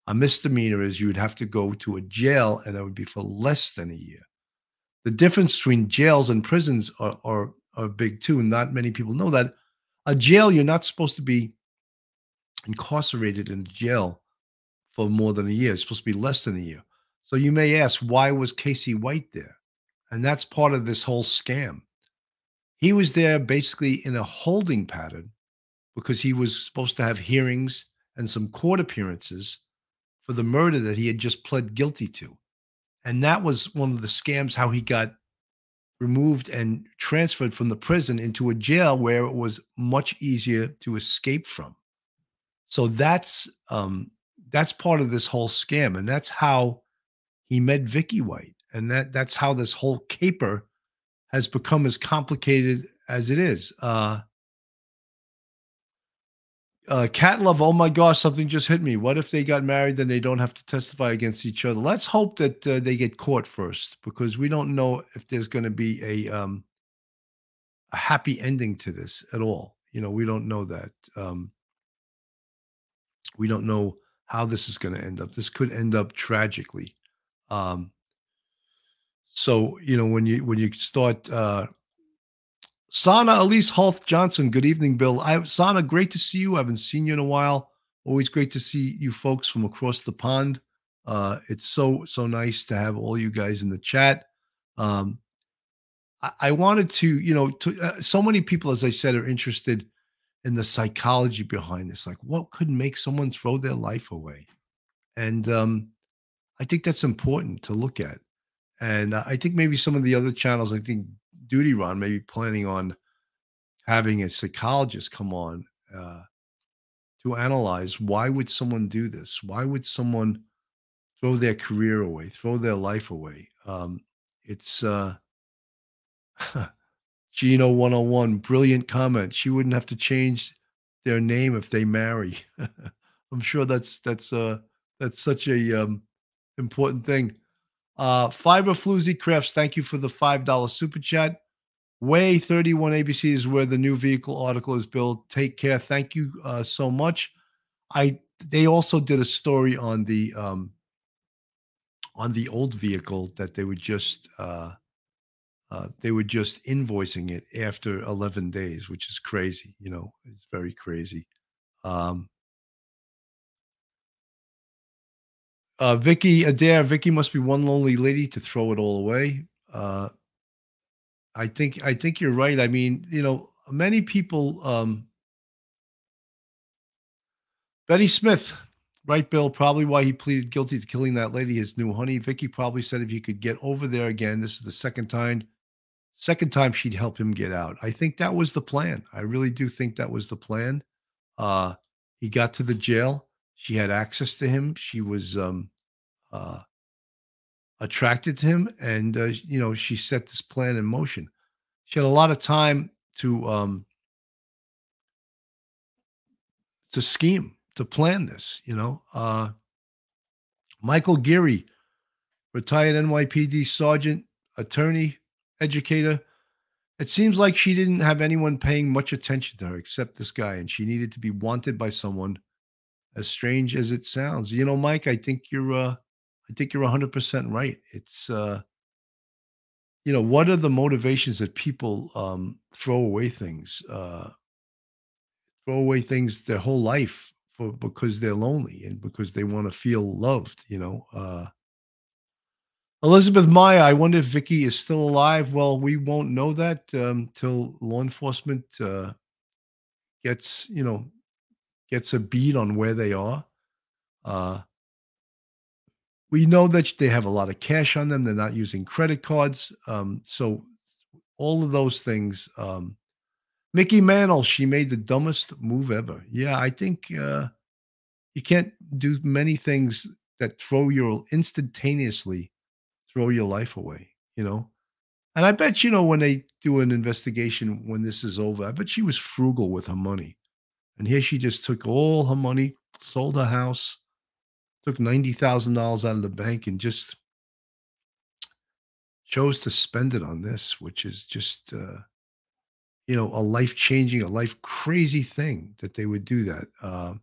A misdemeanor is you would have to go to a jail and that would be for less than a year. The difference between jails and prisons are, are, are big too. Not many people know that. A jail, you're not supposed to be incarcerated in jail for more than a year. It's supposed to be less than a year. So you may ask, why was Casey White there? And that's part of this whole scam. He was there basically in a holding pattern because he was supposed to have hearings and some court appearances for the murder that he had just pled guilty to. And that was one of the scams how he got removed and transferred from the prison into a jail where it was much easier to escape from. So that's um that's part of this whole scam and that's how he met Vicky White and that that's how this whole caper has become as complicated as it is. Uh uh, Cat Love, oh my gosh, something just hit me. What if they got married, then they don't have to testify against each other? Let's hope that uh, they get caught first, because we don't know if there's going to be a um, a happy ending to this at all. You know, we don't know that. Um, we don't know how this is going to end up. This could end up tragically. Um, so you know, when you when you start uh, Sana Elise Holt Johnson. Good evening, Bill. I, Sana, great to see you. I haven't seen you in a while. Always great to see you folks from across the pond. Uh, it's so so nice to have all you guys in the chat. Um, I, I wanted to, you know, to, uh, so many people, as I said, are interested in the psychology behind this. Like, what could make someone throw their life away? And um, I think that's important to look at. And I think maybe some of the other channels, I think duty run, maybe planning on having a psychologist come on uh, to analyze why would someone do this? Why would someone throw their career away, throw their life away? Um, it's uh, Gino 101, brilliant comment. She wouldn't have to change their name if they marry. I'm sure that's that's uh that's such a um important thing. Uh, Fiber Floozy Crafts, thank you for the $5 super chat. WAAY 31 ABC is where the new vehicle article is built. Take care. Thank you uh, so much. I they also did a story on the um, on the old vehicle that they would just uh, uh, they were just invoicing it after 11 days, which is crazy. You know, it's very crazy. Um, uh, Vicky Adair, Vicky must be one lonely lady to throw it all away. Uh, I think I think you're right. I mean, you know, many people. Um, Betty Smith, right, Bill? Probably why he pleaded guilty to killing that lady, his new honey. Vicky probably said if he could get over there again, this is the second time, second time she'd help him get out. I think that was the plan. I really do think that was the plan. Uh, he got to the jail. She had access to him. She was um, uh, attracted to him, and uh, you know she set this plan in motion. She had a lot of time to um, to scheme to plan this. You know, uh, Michael Geary, retired NYPD sergeant, attorney, educator. It seems like she didn't have anyone paying much attention to her except this guy, and she needed to be wanted by someone. As strange as it sounds, you know, Mike, I think you're, uh, I think you're 100 percent right. It's, uh, you know, what are the motivations that people um, throw away things, uh, throw away things their whole life for because they're lonely and because they want to feel loved, you know. Uh, Elizabeth Maya, I wonder if Vicky is still alive. Well, we won't know that um, till law enforcement uh, gets, you know, gets a beat on where they are. Uh, we know that they have a lot of cash on them. They're not using credit cards. Um, so all of those things. Um, Mickey Mantle, she made the dumbest move ever. Yeah, I think uh, you can't do many things that throw your instantaneously throw your life away. You know, and I bet you know when they do an investigation when this is over, I bet she was frugal with her money. And here she just took all her money, sold her house, took ninety thousand dollars out of the bank, and just chose to spend it on this, which is just uh, you know a life changing, a life crazy thing that they would do that. Uh,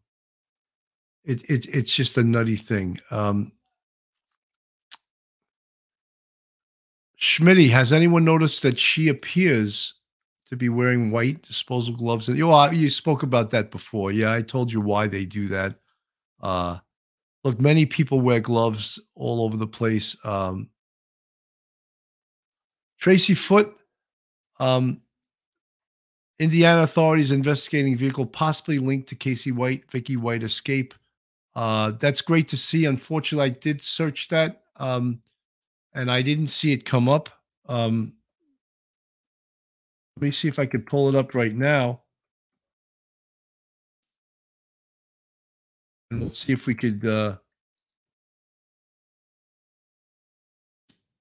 it, it it's just a nutty thing. Um, Schmitty, has anyone noticed that she appears to be wearing white disposal gloves? And you, spoke about that before. Yeah, I told you why they do that. Uh, look, many people wear gloves all over the place. Um, Tracy Foot, um, Indiana authorities investigating vehicle possibly linked to Casey White, Vicky White escape. Uh, that's great to see. Unfortunately, I did search that. Um, and I didn't see it come up. Um, let me see if I could pull it up right now. And we'll see if we could. Uh,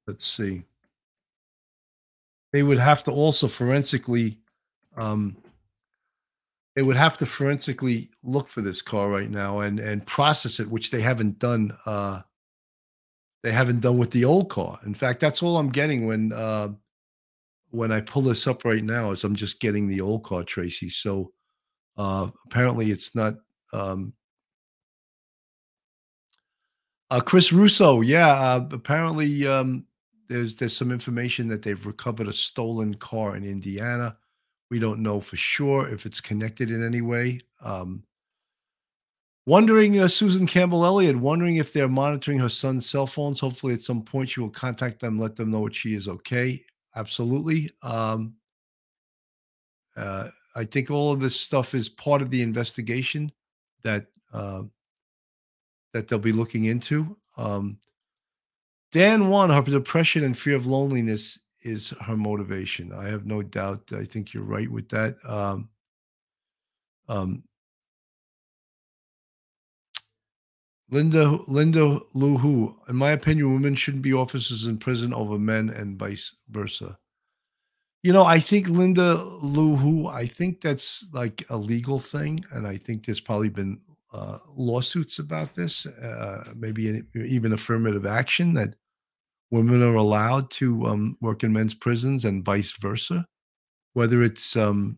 let's see. They would have to also forensically. Um, they would have to forensically look for this car right now and and process it, which they haven't done. Uh, they haven't done with the old car. In fact, that's all I'm getting when uh, when I pull this up right now is I'm just getting the old car, Tracy. So uh, apparently it's not. Um, uh, Chris Russo, yeah. Uh, apparently, um, there's there's some information that they've recovered a stolen car in Indiana. We don't know for sure if it's connected in any way. Um, Wondering, uh, Susan Campbell Elliott, wondering if they're monitoring her son's cell phones. Hopefully, at some point, she will contact them, let them know that she is okay. Absolutely. Um, uh, I think all of this stuff is part of the investigation that uh, that they'll be looking into. Um, Dan one, her depression and fear of loneliness is her motivation. I have no doubt. I think you're right with that. Um, um, Linda Linda Luhu, in my opinion, women shouldn't be officers in prison over men and vice versa. You know, I think Linda Luhu, I think that's like a legal thing, and I think there's probably been uh, lawsuits about this, uh, maybe even affirmative action that women are allowed to um, work in men's prisons and vice versa. Whether it's um,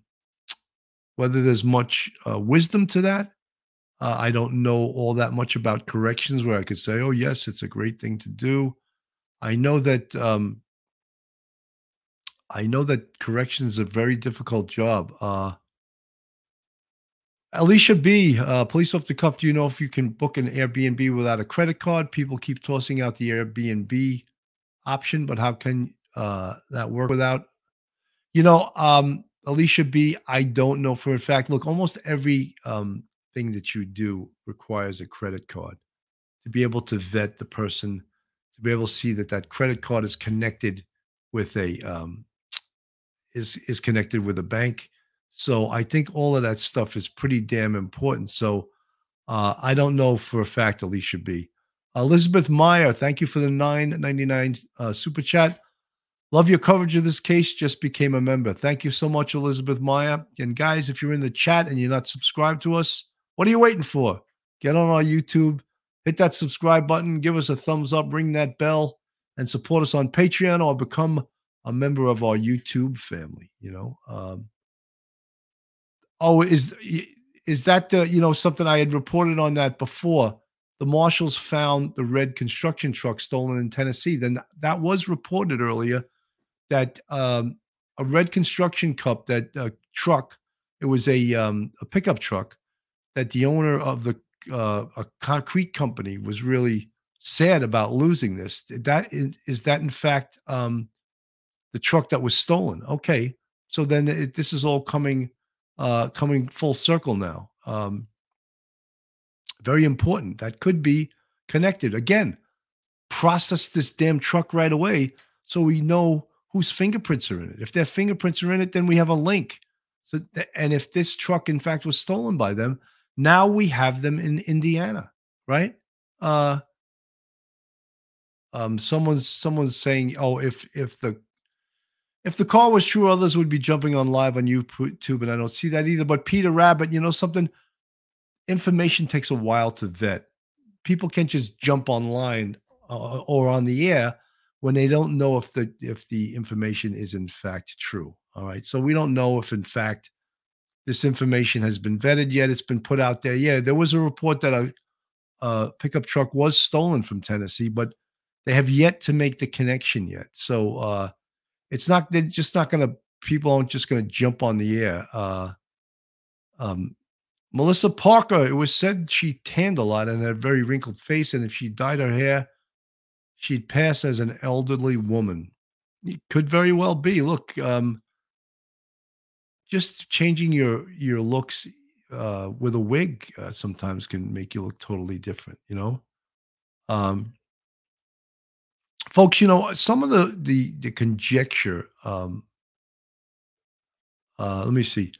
whether there's much uh, wisdom to that, uh, I don't know all that much about corrections where I could say, oh, yes, it's a great thing to do. I know that um, I know that corrections is a very difficult job. Uh, Alicia B, uh, police off the cuff. Do you know if you can book an Airbnb without a credit card? People keep tossing out the Airbnb option, but how can uh, that work without? You know, um, Alicia B, I don't know for a fact. Look, almost every um, thing that you do requires a credit card to be able to vet the person, to be able to see that that credit card is connected with a um, is is connected with a bank so I think all of that stuff is pretty damn important. So uh, I don't know for a fact Alicia B. Elizabeth Meyer, thank you for the 999 uh, super chat. Love your coverage of this case. Just became a member. Thank you so much, Elizabeth Meyer. And guys, if you're in the chat and you're not subscribed to us, what are you waiting for? Get on our YouTube, hit that subscribe button, give us a thumbs up, ring that bell, and support us on Patreon or become a member of our YouTube family. You know, um, Oh, is is that the you know something I had reported on that before? The marshals found the red construction truck stolen in Tennessee. Then that was reported earlier that um, a red construction cup that uh, truck it was a um, a pickup truck that the owner of the uh, a concrete company was really sad about losing this. That is, is that in fact um, the truck that was stolen? Okay, so then it, this is all coming uh, coming full circle now. Um, very important. That could be connected. Again, process this damn truck right away so we know whose fingerprints are in it. If their fingerprints are in it, then we have a link. So, and if this truck in fact was stolen by them, now we have them in Indiana, right? Uh, um, someone's someone's saying, oh, if if the if the call was true, others would be jumping on live on YouTube, and I don't see that either. But Peter Rabbit, you know something? Information takes a while to vet. People can't just jump online uh, or on the air when they don't know if the if the information is in fact true. All right, so we don't know if in fact this information has been vetted yet. It's been put out there. Yeah, there was a report that a, a pickup truck was stolen from Tennessee, but they have yet to make the connection yet. So. uh it's not they're just not going to people aren't just going to jump on the air. Uh, um, Melissa Parker, it was said she tanned a lot and had a very wrinkled face, and if she dyed her hair, she'd pass as an elderly woman. It could very well be. Look, um, just changing your your looks uh, with a wig uh, sometimes can make you look totally different. You know. Um, folks you know some of the the, the conjecture um uh let me see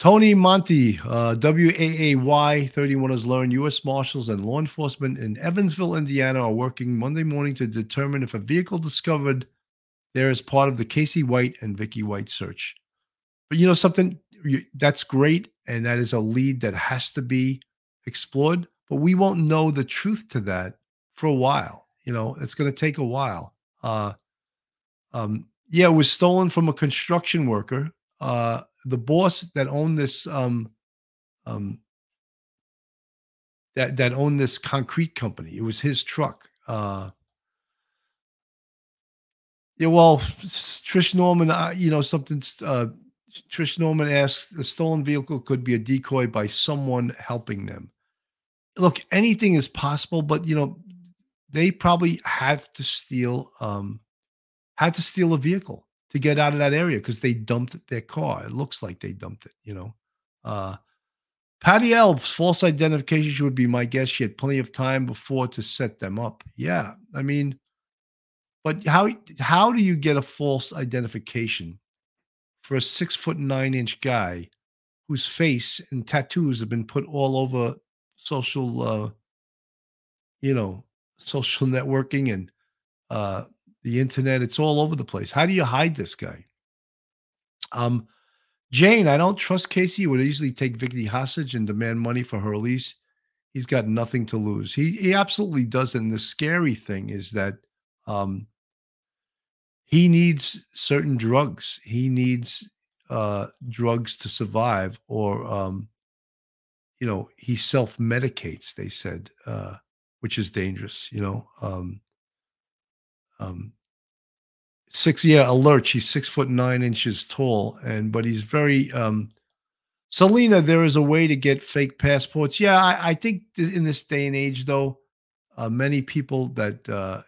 tony monty uh waay 31 has learned u.s marshals and law enforcement in evansville indiana are working monday morning to determine if a vehicle discovered there is part of the casey white and vicky white search but you know something that's great and that is a lead that has to be explored but we won't know the truth to that for a while you know, it's going to take a while. Uh, um, yeah, it was stolen from a construction worker. Uh, the boss that owned this um, um, that that owned this concrete company. It was his truck. Uh, yeah, well, Trish Norman, you know, something. Uh, Trish Norman asked, the stolen vehicle could be a decoy by someone helping them. Look, anything is possible, but you know, they probably have to steal um had to steal a vehicle to get out of that area because they dumped their car. It looks like they dumped it, you know. Uh Patty Elves, false identification would be my guess. She had plenty of time before to set them up. Yeah. I mean, but how how do you get a false identification for a six foot nine inch guy whose face and tattoos have been put all over social uh you know social networking and uh, the internet. It's all over the place. How do you hide this guy? Um, Jane, I don't trust Casey. Would easily take Vicky hostage and demand money for her release. He's got nothing to lose. He he absolutely doesn't. And the scary thing is that um, he needs certain drugs. He needs uh, drugs to survive, or um, you know, he self medicates. They said. Uh, which is dangerous. You know, um, um, six yeah alert she's six foot nine inches tall and but he's very um selena there is a way to get fake passports yeah i, I think th- in this day and age though uh, many people that uh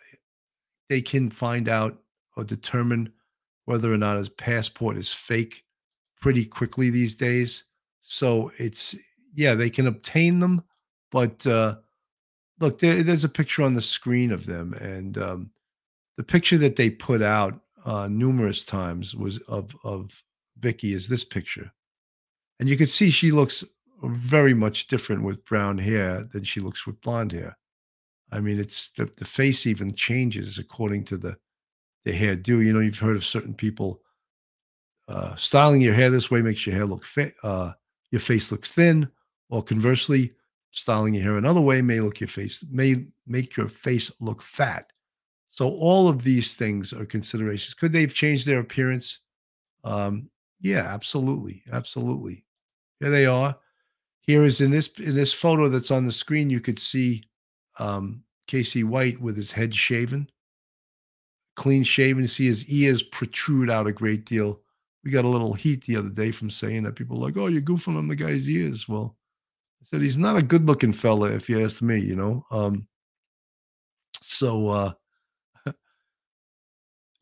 they can find out or determine whether or not his passport is fake pretty quickly these days so it's yeah they can obtain them but uh look there, there's a picture on the screen of them and um the picture that they put out uh, numerous times was of of Vicky is this picture, and you can see she looks very much different with brown hair than she looks with blonde hair. I mean, it's the the face even changes according to the the hairdo. You know, you've heard of certain people uh, styling your hair this way makes your hair look fa- uh, your face looks thin, or conversely, styling your hair another way may look your face may make your face look fat. So all of these things are considerations. Could they have changed their appearance? Um, yeah, absolutely, absolutely. Here they are. Here is in this in this photo that's on the screen. You could see um, Casey White with his head shaven, clean shaven. You see his ears protrude out a great deal. We got a little heat the other day from saying that people like, "Oh, you're goofing on the guy's ears." Well, I said he's not a good-looking fella, if you ask me. You know. Um, so. uh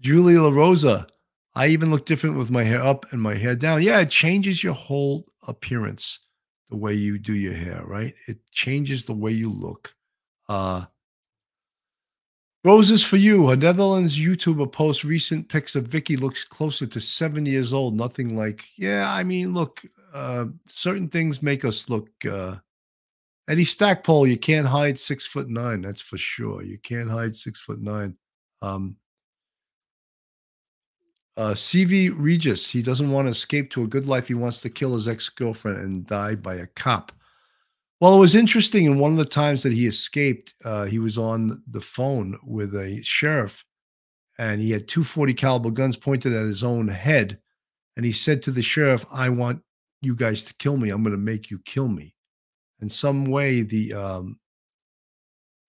Julie La Rosa. I even look different with my hair up and my hair down. Yeah, it changes your whole appearance, the way you do your hair, right? It changes the way you look. Uh Roses for you. A Netherlands YouTuber posts recent pics of Vicky looks closer to seven years old. Nothing like, yeah, I mean, look, uh, certain things make us look uh Eddie Stackpole, you can't hide six foot nine, that's for sure. You can't hide six foot nine. Um uh, CV Regis, he doesn't want to escape to a good life. He wants to kill his ex girlfriend and die by a cop. Well, it was interesting. And one of the times that he escaped, uh, he was on the phone with a sheriff, and he had two forty caliber guns pointed at his own head. And he said to the sheriff, "I want you guys to kill me. I'm going to make you kill me." In some way, the um,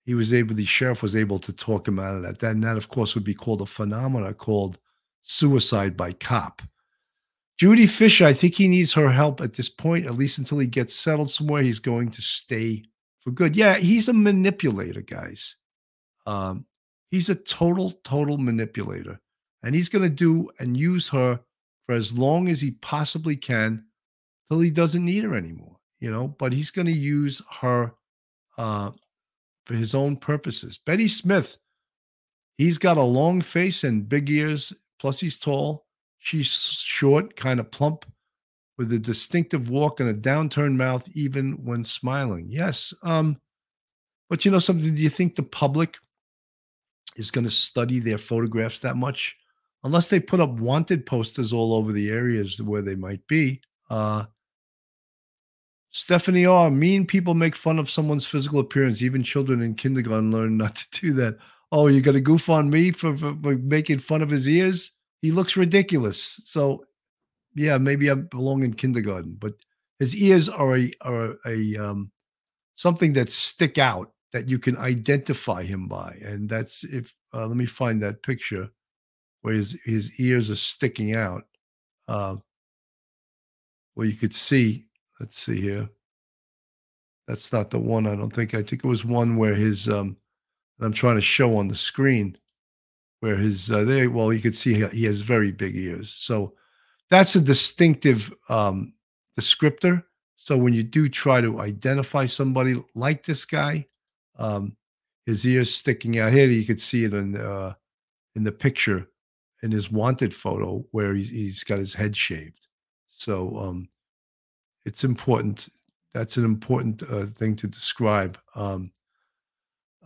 he was able, the sheriff was able to talk him out of that. Then that, of course, would be called a phenomena called suicide by cop. Judy Fisher, I think he needs her help at this point, at least until he gets settled somewhere. He's going to stay for good. Yeah, he's a manipulator, guys. Um, he's a total, total manipulator. And he's going to do and use her for as long as he possibly can till he doesn't need her anymore, you know, but he's going to use her uh, for his own purposes. Betty Smith, he's got a long face and big ears Plus, he's tall. She's short, kind of plump, with a distinctive walk and a downturned mouth, even when smiling. Yes. Um, but you know something? Do you think the public is going to study their photographs that much? Unless they put up wanted posters all over the areas where they might be. Uh, Stephanie R. Mean people make fun of someone's physical appearance. Even children in kindergarten learn not to do that oh, you're going to goof on me for, for, for, making fun of his ears? He looks ridiculous. So, yeah, maybe I belong in kindergarten, but his ears are a are a um, something that stick out that you can identify him by, and that's if uh, let me find that picture where his his ears are sticking out. Uh, well, you could see. Let's see here. That's not the one. I don't think. I think it was one where his um, I'm trying to show on the screen where his uh, there. Well, you can see he has very big ears. So that's a distinctive um, descriptor. So when you do try to identify somebody like this guy, um, his ears sticking out here, you could see it in uh, in the picture in his wanted photo where he's, he's got his head shaved. So um, it's important. That's an important uh, thing to describe. Um,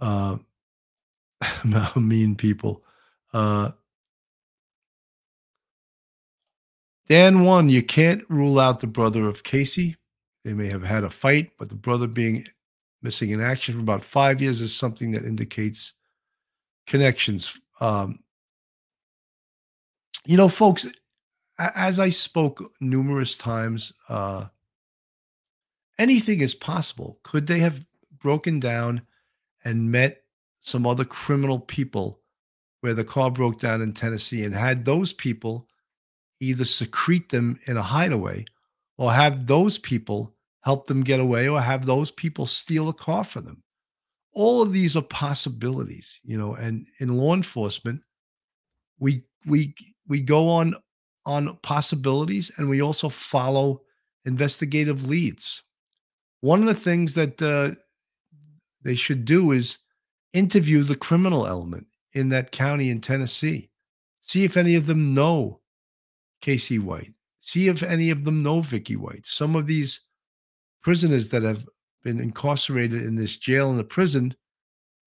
uh, mean people. Uh, Dan one, you can't rule out the brother of Casey. They may have had a fight, but the brother being missing in action for about five years is something that indicates connections. Um, you know, folks, as I spoke numerous times, uh, anything is possible. Could they have broken down and met some other criminal people where the car broke down in Tennessee and had those people either secrete them in a hideaway or have those people help them get away or have those people steal a car for them. All of these are possibilities, you know, and in law enforcement, we we we go on on possibilities and we also follow investigative leads. One of the things that uh, they should do is interview the criminal element in that county in Tennessee. See if any of them know Casey White. See if any of them know Vicky White. Some of these prisoners that have been incarcerated in this jail and the prison,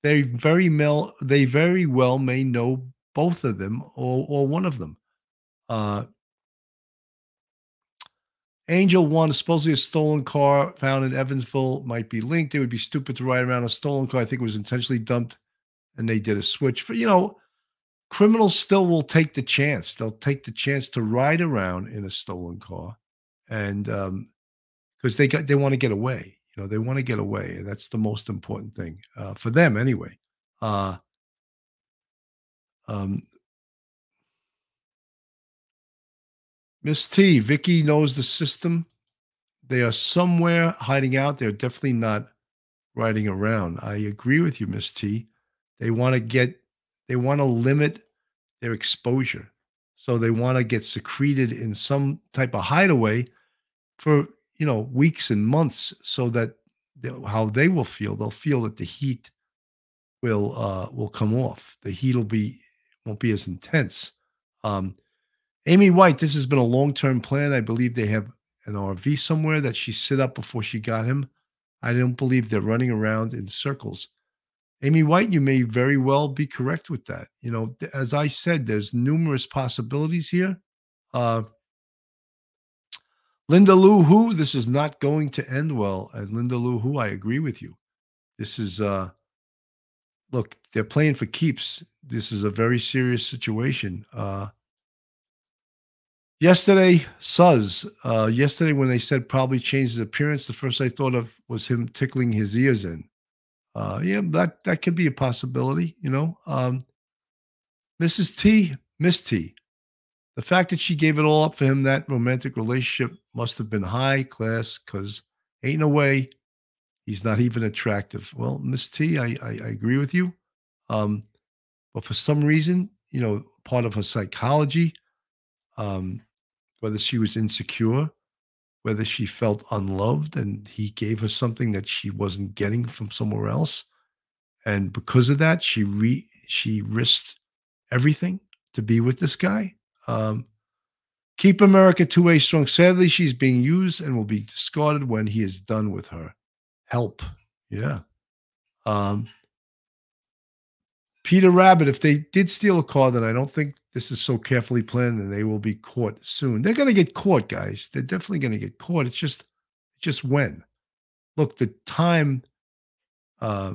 they very well they very well may know both of them or or one of them. Uh, Angel one, supposedly a stolen car found in Evansville might be linked. It would be stupid to ride around a stolen car. I think it was intentionally dumped and they did a switch for, you know, criminals still will take the chance. They'll take the chance to ride around in a stolen car and, um, because they got, they want to get away. You know, they want to get away. And that's the most important thing uh, for them anyway. Uh, um, Miss T, Vicky knows the system. They are somewhere hiding out. They're definitely not riding around. I agree with you, Miss T. They want to get, they want to limit their exposure. So they want to get secreted in some type of hideaway for, you know, weeks and months so that how they will feel, they'll feel that the heat will uh will come off. The heat will be won't be as intense. Um Amy White, this has been a long term plan. I believe they have an RV somewhere that she set up before she got him. I don't believe they're running around in circles. Amy White, you may very well be correct with that. You know, as I said, there's numerous possibilities here. Uh, Linda Lou Who, this is not going to end well. And Linda Lou Who, I agree with you. This is, uh, look, they're playing for keeps. This is a very serious situation. Uh, Yesterday, Suz. Uh, yesterday, when they said probably changed his appearance, the first I thought of was him tickling his ears in. Uh, yeah, that that could be a possibility. You know, um, Mrs. T, Miss T. The fact that she gave it all up for him, that romantic relationship must have been high class, because ain't no way he's not even attractive. Well, Miss T, I, I, I agree with you. Um, but for some reason, you know, part of her psychology, um, whether she was insecure, whether she felt unloved and he gave her something that she wasn't getting from somewhere else. And because of that, she re she risked everything to be with this guy. Um, keep America two way strong. Sadly, she's being used and will be discarded when he is done with her. Help. Yeah. Um, Peter Rabbit, if they did steal a car, then I don't think this is so carefully planned and they will be caught soon. They're going to get caught, guys. They're definitely going to get caught. It's just, just when. Look, the time, uh,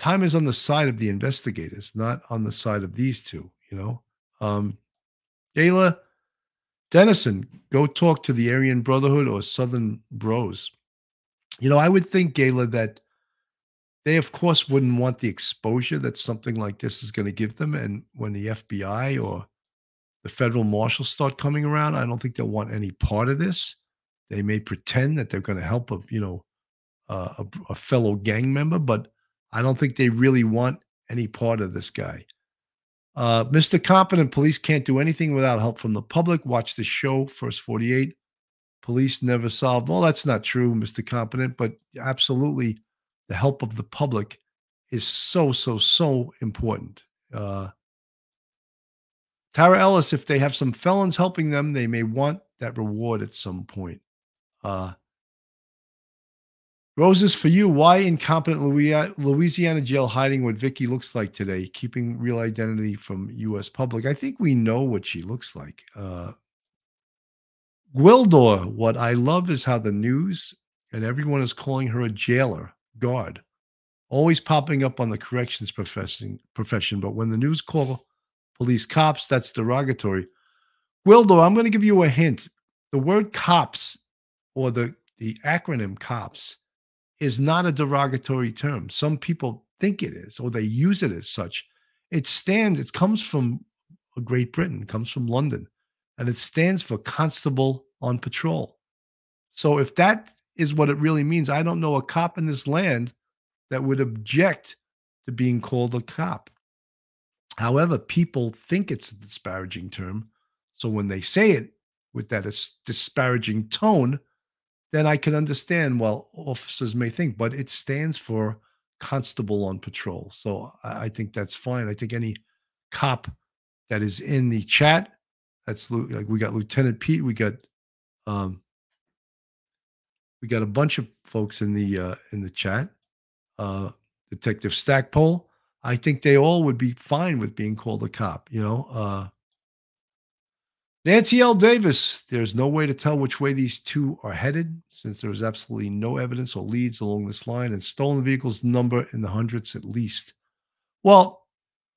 time is on the side of the investigators, not on the side of these two. You know, um, Gayla Dennison, go talk to the Aryan Brotherhood or Southern Bros. You know, I would think, Gayla, that they of course wouldn't want the exposure that something like this is going to give them and when the fbi or the federal marshals start coming around i don't think they'll want any part of this. They may pretend that they're going to help a you know uh, a, a fellow gang member but i don't think they really want any part of this guy. Uh, mr competent police can't do anything without help from the public. Watch the show first 48 police never solved well that's not true mr competent but absolutely the help of the public is so so so important. Uh, Tara Ellis, if they have some felons helping them, they may want that reward at some point. Uh, Roses for you. Why incompetent Louisiana jail hiding what Vicky looks like today, keeping real identity from U.S. public? I think we know what she looks like. Uh, Gwildor, what I love is how the news and everyone is calling her a jailer guard, always popping up on the corrections profession. Profession, but when the news call police cops, that's derogatory. Wildo, I'm going to give you a hint. The word cops or the the acronym cops is not a derogatory term. Some people think it is, or they use it as such. It stands, it comes from Great Britain, comes from London, and it stands for Constable on Patrol. So if that is what it really means, I don't know a cop in this land that would object to being called a cop. However, people think it's a disparaging term. So when they say it with that disparaging tone, then I can understand well officers may think, but it stands for constable on patrol. So I think that's fine. I think any cop that is in the chat, that's like we got Lieutenant Pete, we got um we got a bunch of folks in the uh in the chat. Uh Detective Stackpole. I think they all would be fine with being called a cop, you know. Uh Nancy L. Davis, there's no way to tell which way these two are headed since there is absolutely no evidence or leads along this line and stolen vehicles number in the hundreds at least. Well,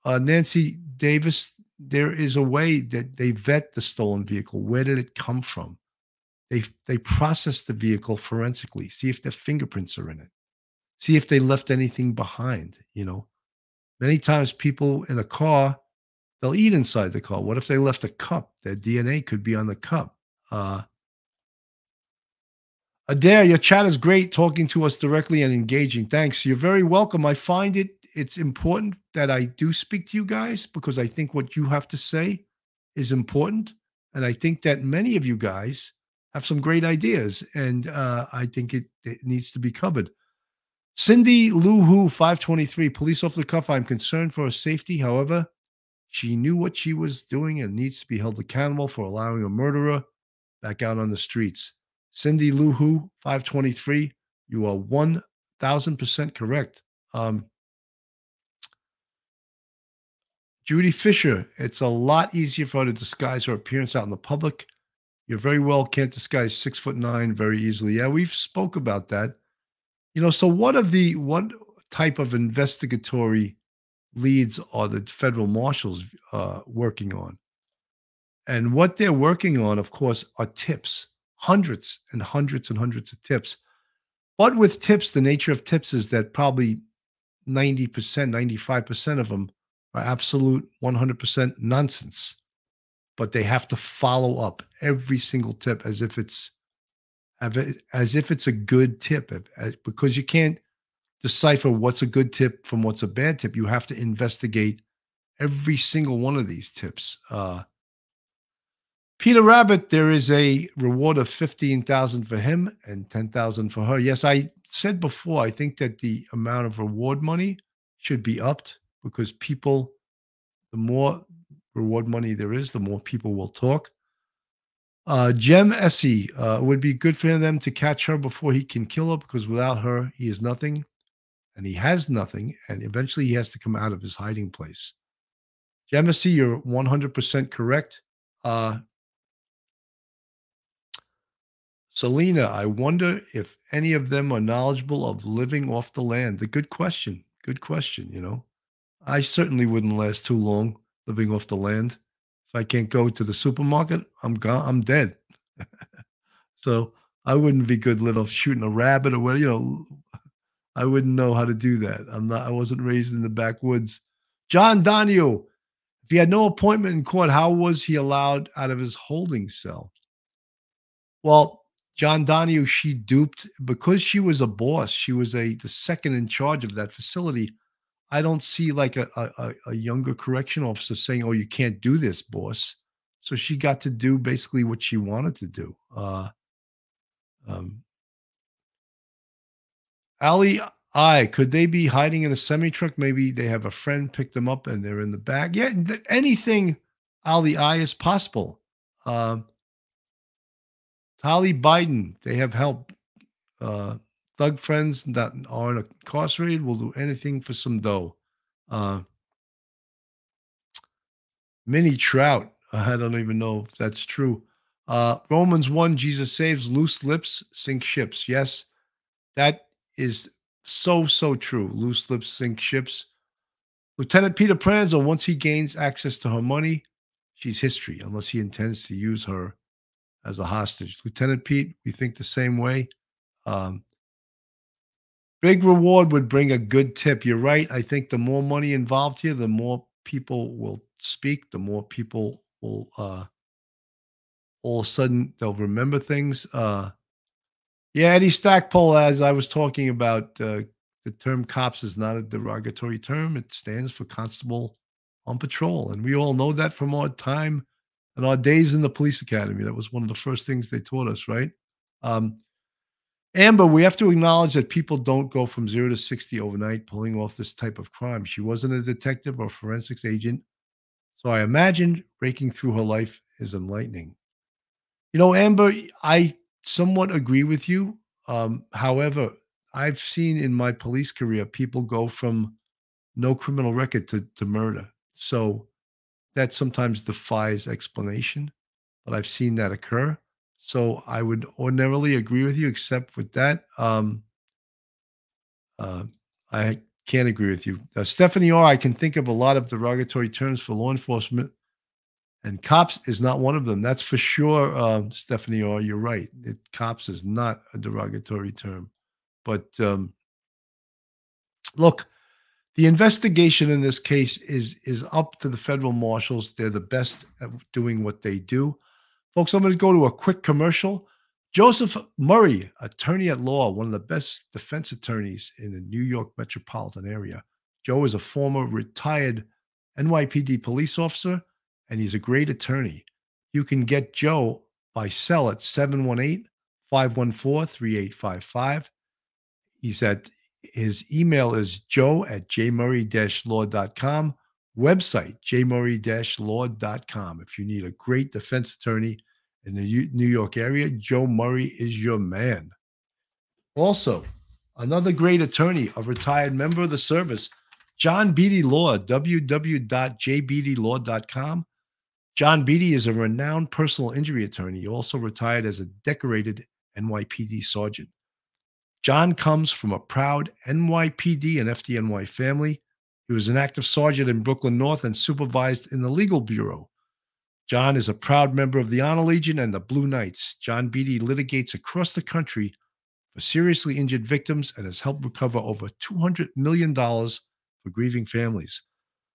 uh, Nancy Davis, there is a way that they vet the stolen vehicle. Where did it come from? They, they process the vehicle forensically, see if the fingerprints are in it, see if they left anything behind. You know, many times people in a car They'll eat inside the car. What if they left a cup? Their DNA could be on the cup. Uh, Adair, your chat is great, talking to us directly and engaging. Thanks. You're very welcome. I find it it's important that I do speak to you guys because I think what you have to say is important, and I think that many of you guys have some great ideas, and uh, I think it, it needs to be covered. Cindy Luhu, 523, police off the cuff. I'm concerned for her safety. However, she knew what she was doing and needs to be held accountable for allowing a murderer back out on the streets. Cindy Luhu, 523, you are 1000% correct. Um, Judy Fisher, it's a lot easier for her to disguise her appearance out in the public. You very well can't disguise six foot nine very easily. Yeah, we've spoke about that. You know, so what of the what type of investigatory leads are the federal marshals uh, working on. And what they're working on, of course, are tips, hundreds and hundreds and hundreds of tips. But with tips, the nature of tips is that probably 90%, 95% of them are absolute 100% nonsense. But they have to follow up every single tip as if it's as if it's a good tip because you can't decipher what's a good tip from what's a bad tip. You have to investigate every single one of these tips. Uh, Peter Rabbit, there is a reward of fifteen thousand for him and ten thousand for her. Yes, I said before. I think that the amount of reward money should be upped because people, the more reward money there is, the more people will talk. Uh, Jem Essie uh, would be good for them to catch her before he can kill her because without her, he is nothing and he has nothing, and eventually he has to come out of his hiding place. Jemisi, you're 100% correct. Uh, Selena, I wonder if any of them are knowledgeable of living off the land. A good question. Good question. You know, I certainly wouldn't last too long living off the land. If I can't go to the supermarket, I'm gone. I'm dead. so I wouldn't be good little shooting a rabbit or whatever. You know, I wouldn't know how to do that. I'm not. I wasn't raised in the backwoods. John Donio, if he had no appointment in court, how was he allowed out of his holding cell? Well, John Donio, she duped because she was a boss. She was a the second in charge of that facility. I don't see like a, a, a younger correction officer saying, "Oh, you can't do this, boss." So she got to do basically what she wanted to do. Uh, um, Ali I could they be hiding in a semi truck? Maybe they have a friend pick them up and they're in the back. Yeah, anything Ali I is possible. Um, Holly Biden, they have help. Uh, thug friends that are incarcerated will do anything for some dough. Uh, Trout, I don't even know if that's true. Uh, Romans 1, Jesus saves, loose lips sink ships. Yes, that is so, so true. Loose lips sink ships. Lieutenant Peter Pranzo, once he gains access to her money, she's history, unless he intends to use her as a hostage. Lieutenant Pete, we think the same way. Um, big reward would bring a good tip. You're right. I think the more money involved here, the more people will speak, the more people will uh, all of a sudden they'll remember things. Uh, yeah, Eddie Stackpole, as I was talking about, uh, the term cops is not a derogatory term. It stands for constable on patrol. And we all know that from our time and our days in the police academy. That was one of the first things they taught us, right? Um, Amber, we have to acknowledge that people don't go from zero to 60 overnight pulling off this type of crime. She wasn't a detective or forensics agent. So I imagine raking through her life is enlightening. You know, Amber, I somewhat agree with you. Um, however, I've seen in my police career people go from no criminal record to, to murder. So that sometimes defies explanation, but I've seen that occur. So I would ordinarily agree with you, except with that. Um, uh, I can't agree with you. Uh, Stephanie R., I can think of a lot of derogatory terms for law enforcement and cops is not one of them. That's for sure, uh, Stephanie. R. you're right. It, cops is not a derogatory term. But um, look, the investigation in this case is is up to the federal marshals. They're the best at doing what they do, folks. I'm going to go to a quick commercial. Joseph Murray, attorney at law, one of the best defense attorneys in the New York metropolitan area. Joe is a former retired NYPD police officer and he's a great attorney. You can get Joe by cell at 718 514 3855. He's at his email is joe at jmurray-law.com. Website jmurray-law.com. If you need a great defense attorney in the New York area, Joe Murray is your man. Also, another great attorney, a retired member of the service, John Beatty Law, www.jbeattylaw.com. John Beatty is a renowned personal injury attorney. Also retired as a decorated NYPD sergeant. John comes from a proud NYPD and FDNY family. He was an active sergeant in Brooklyn North and supervised in the legal bureau. John is a proud member of the Honor Legion and the Blue Knights. John Beatty litigates across the country for seriously injured victims and has helped recover over $200 million for grieving families.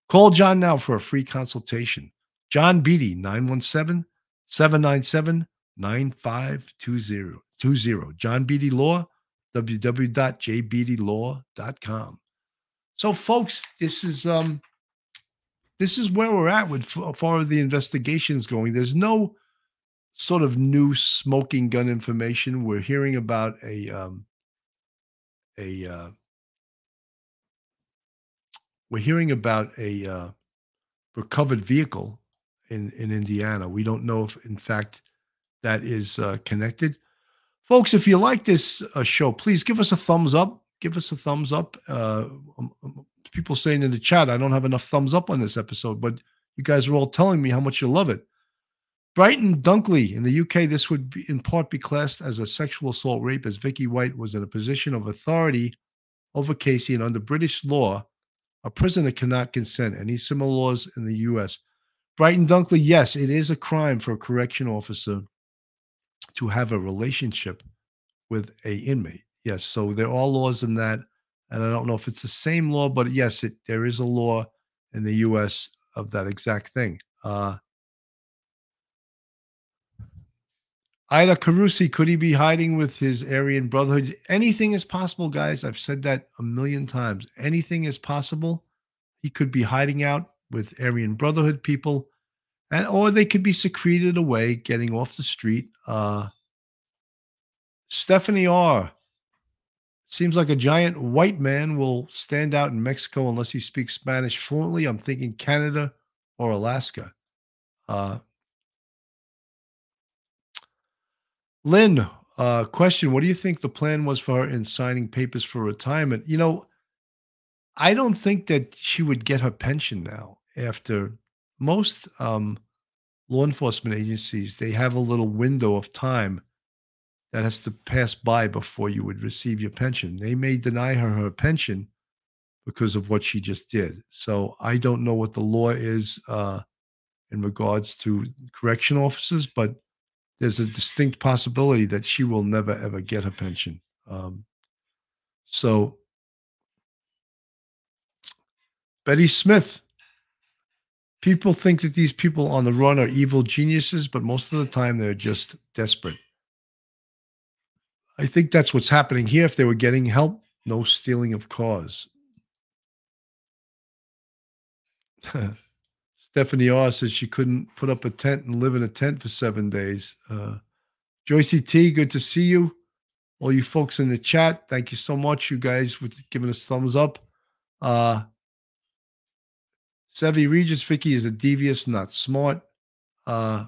Call John now for a free consultation. John Beatty, 917 797 9520. John Beatty Law, www.jbeattylaw.com. So, folks, this is um, this is where we're at with far the investigations going. There's no sort of new smoking gun information. We're hearing about a um, a uh, we're hearing about a uh, recovered vehicle in in Indiana. We don't know if, in fact, that is uh, connected. Folks, if you like this uh, show, please give us a thumbs up. Give us a thumbs up. Uh, um, um, people saying in the chat, I don't have enough thumbs up on this episode, but you guys are all telling me how much you love it. Brighton Dunkley in the UK, this would be, in part be classed as a sexual assault rape, as Vicky White was in a position of authority over Casey, and under British law, a prisoner cannot consent. Any similar laws in the US Brighton Dunkley, yes, it is a crime for a correction officer to have a relationship with a inmate. Yes, so there are laws in that, and I don't know if it's the same law, but yes, it there is a law in the U.S. of that exact thing. Uh, Ida Carusi, could he be hiding with his Aryan Brotherhood? Anything is possible, guys. I've said that a million times. Anything is possible. He could be hiding out with Aryan Brotherhood people, and or they could be secreted away, getting off the street. Uh, Stephanie R. Seems like a giant white man will stand out in Mexico unless he speaks Spanish fluently. I'm thinking Canada or Alaska. Uh, Lynn, uh, question What do you think the plan was for her in signing papers for retirement? You know, I don't think that she would get her pension now after most um, law enforcement agencies. They have a little window of time that has to pass by before you would receive your pension. They may deny her her pension because of what she just did. So I don't know what the law is uh, in regards to correction officers, but there's a distinct possibility that she will never ever get her pension. Um, so Betty Smith, people think that these people on the run are evil geniuses, but most of the time they're just desperate. I think that's what's happening here. If they were getting help, no stealing of cars. Stephanie R says she couldn't put up a tent and live in a tent for seven days. Uh, Joycey T, good to see you. All you folks in the chat, thank you so much. You guys with giving us thumbs up. Uh, Sevi Regis Vicky is a devious, not smart. Uh,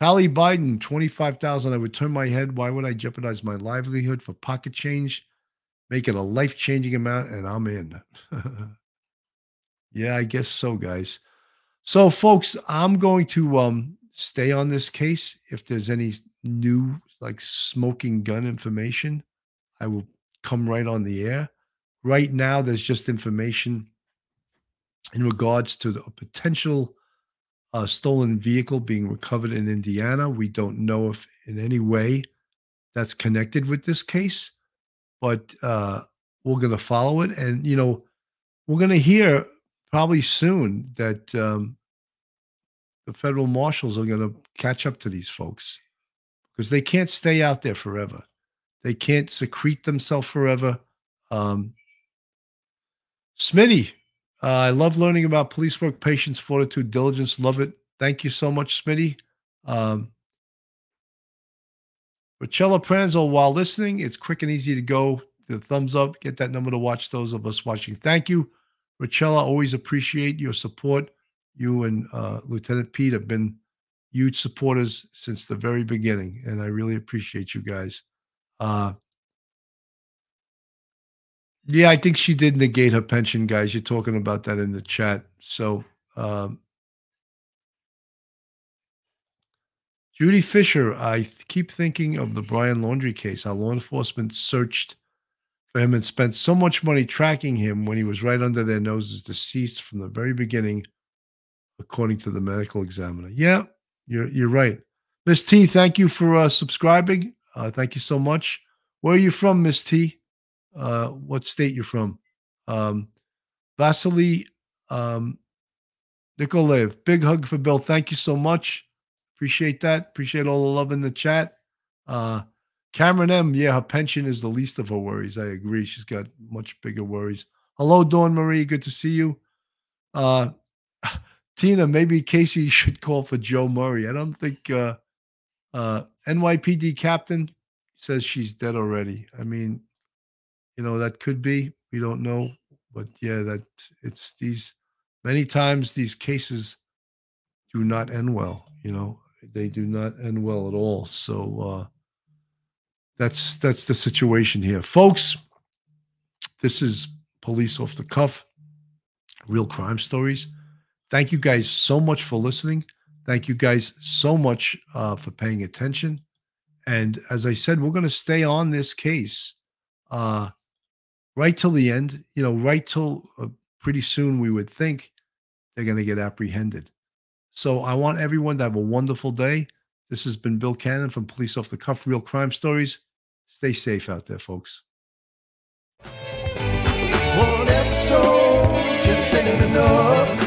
Tally Biden, 25,000. I would turn my head. Why would I jeopardize my livelihood for pocket change? Make it a life changing amount, and I'm in. yeah, I guess so, guys. So, folks, I'm going to um, stay on this case. If there's any new, like smoking gun information, I will come right on the air. Right now, there's just information in regards to the potential uh, stolen vehicle being recovered in Indiana. We don't know if in any way that's connected with this case, but uh, we're going to follow it. And, you know, we're going to hear probably soon that um, the federal marshals are going to catch up to these folks because they can't stay out there forever. They can't secrete themselves forever. Um, Smitty, uh, I love learning about police work, patience, fortitude, diligence. Love it. Thank you so much, Smitty. Um, Rachella Pranzo, while listening, it's quick and easy to go. The thumbs up, get that number to watch those of us watching. Thank you, Rachella. Always appreciate your support. You and uh, Lieutenant Pete have been huge supporters since the very beginning, and I really appreciate you guys. Uh, yeah, I think she did negate her pension, guys. You're talking about that in the chat. So, um, Judy Fisher, I th- keep thinking of the Brian Laundrie case, how law enforcement searched for him and spent so much money tracking him when he was right under their noses, deceased from the very beginning, according to the medical examiner. Yeah, you're you're right. Miss T, thank you for uh, subscribing. Uh, thank you so much. Where are you from, Miss T? Uh, what state you're from. Um, Vasily um, Nikolev, big hug for Bill. Thank you so much. Appreciate that. Appreciate all the love in the chat. Uh, Cameron M, yeah, her pension is the least of her worries. I agree. She's got much bigger worries. Hello, Dawn Marie. Good to see you. Uh, Tina, maybe Casey should call for Joe Murray. I don't think uh, uh, NYPD captain says she's dead already. I mean, you know that could be we don't know but yeah that it's these many times these cases do not end well you know they do not end well at all so uh that's that's the situation here. Folks this is police off the cuff real crime stories. Thank you guys so much for listening. Thank you guys so much uh, for paying attention. And as i said we're going to stay on this case uh right till the end, you know, right till uh, pretty soon we would think they're going to get apprehended. So I want everyone to have a wonderful day. This has been Bill Cannon from Police Off the Cuff Real Crime Stories. Stay safe out there, folks. One episode, just.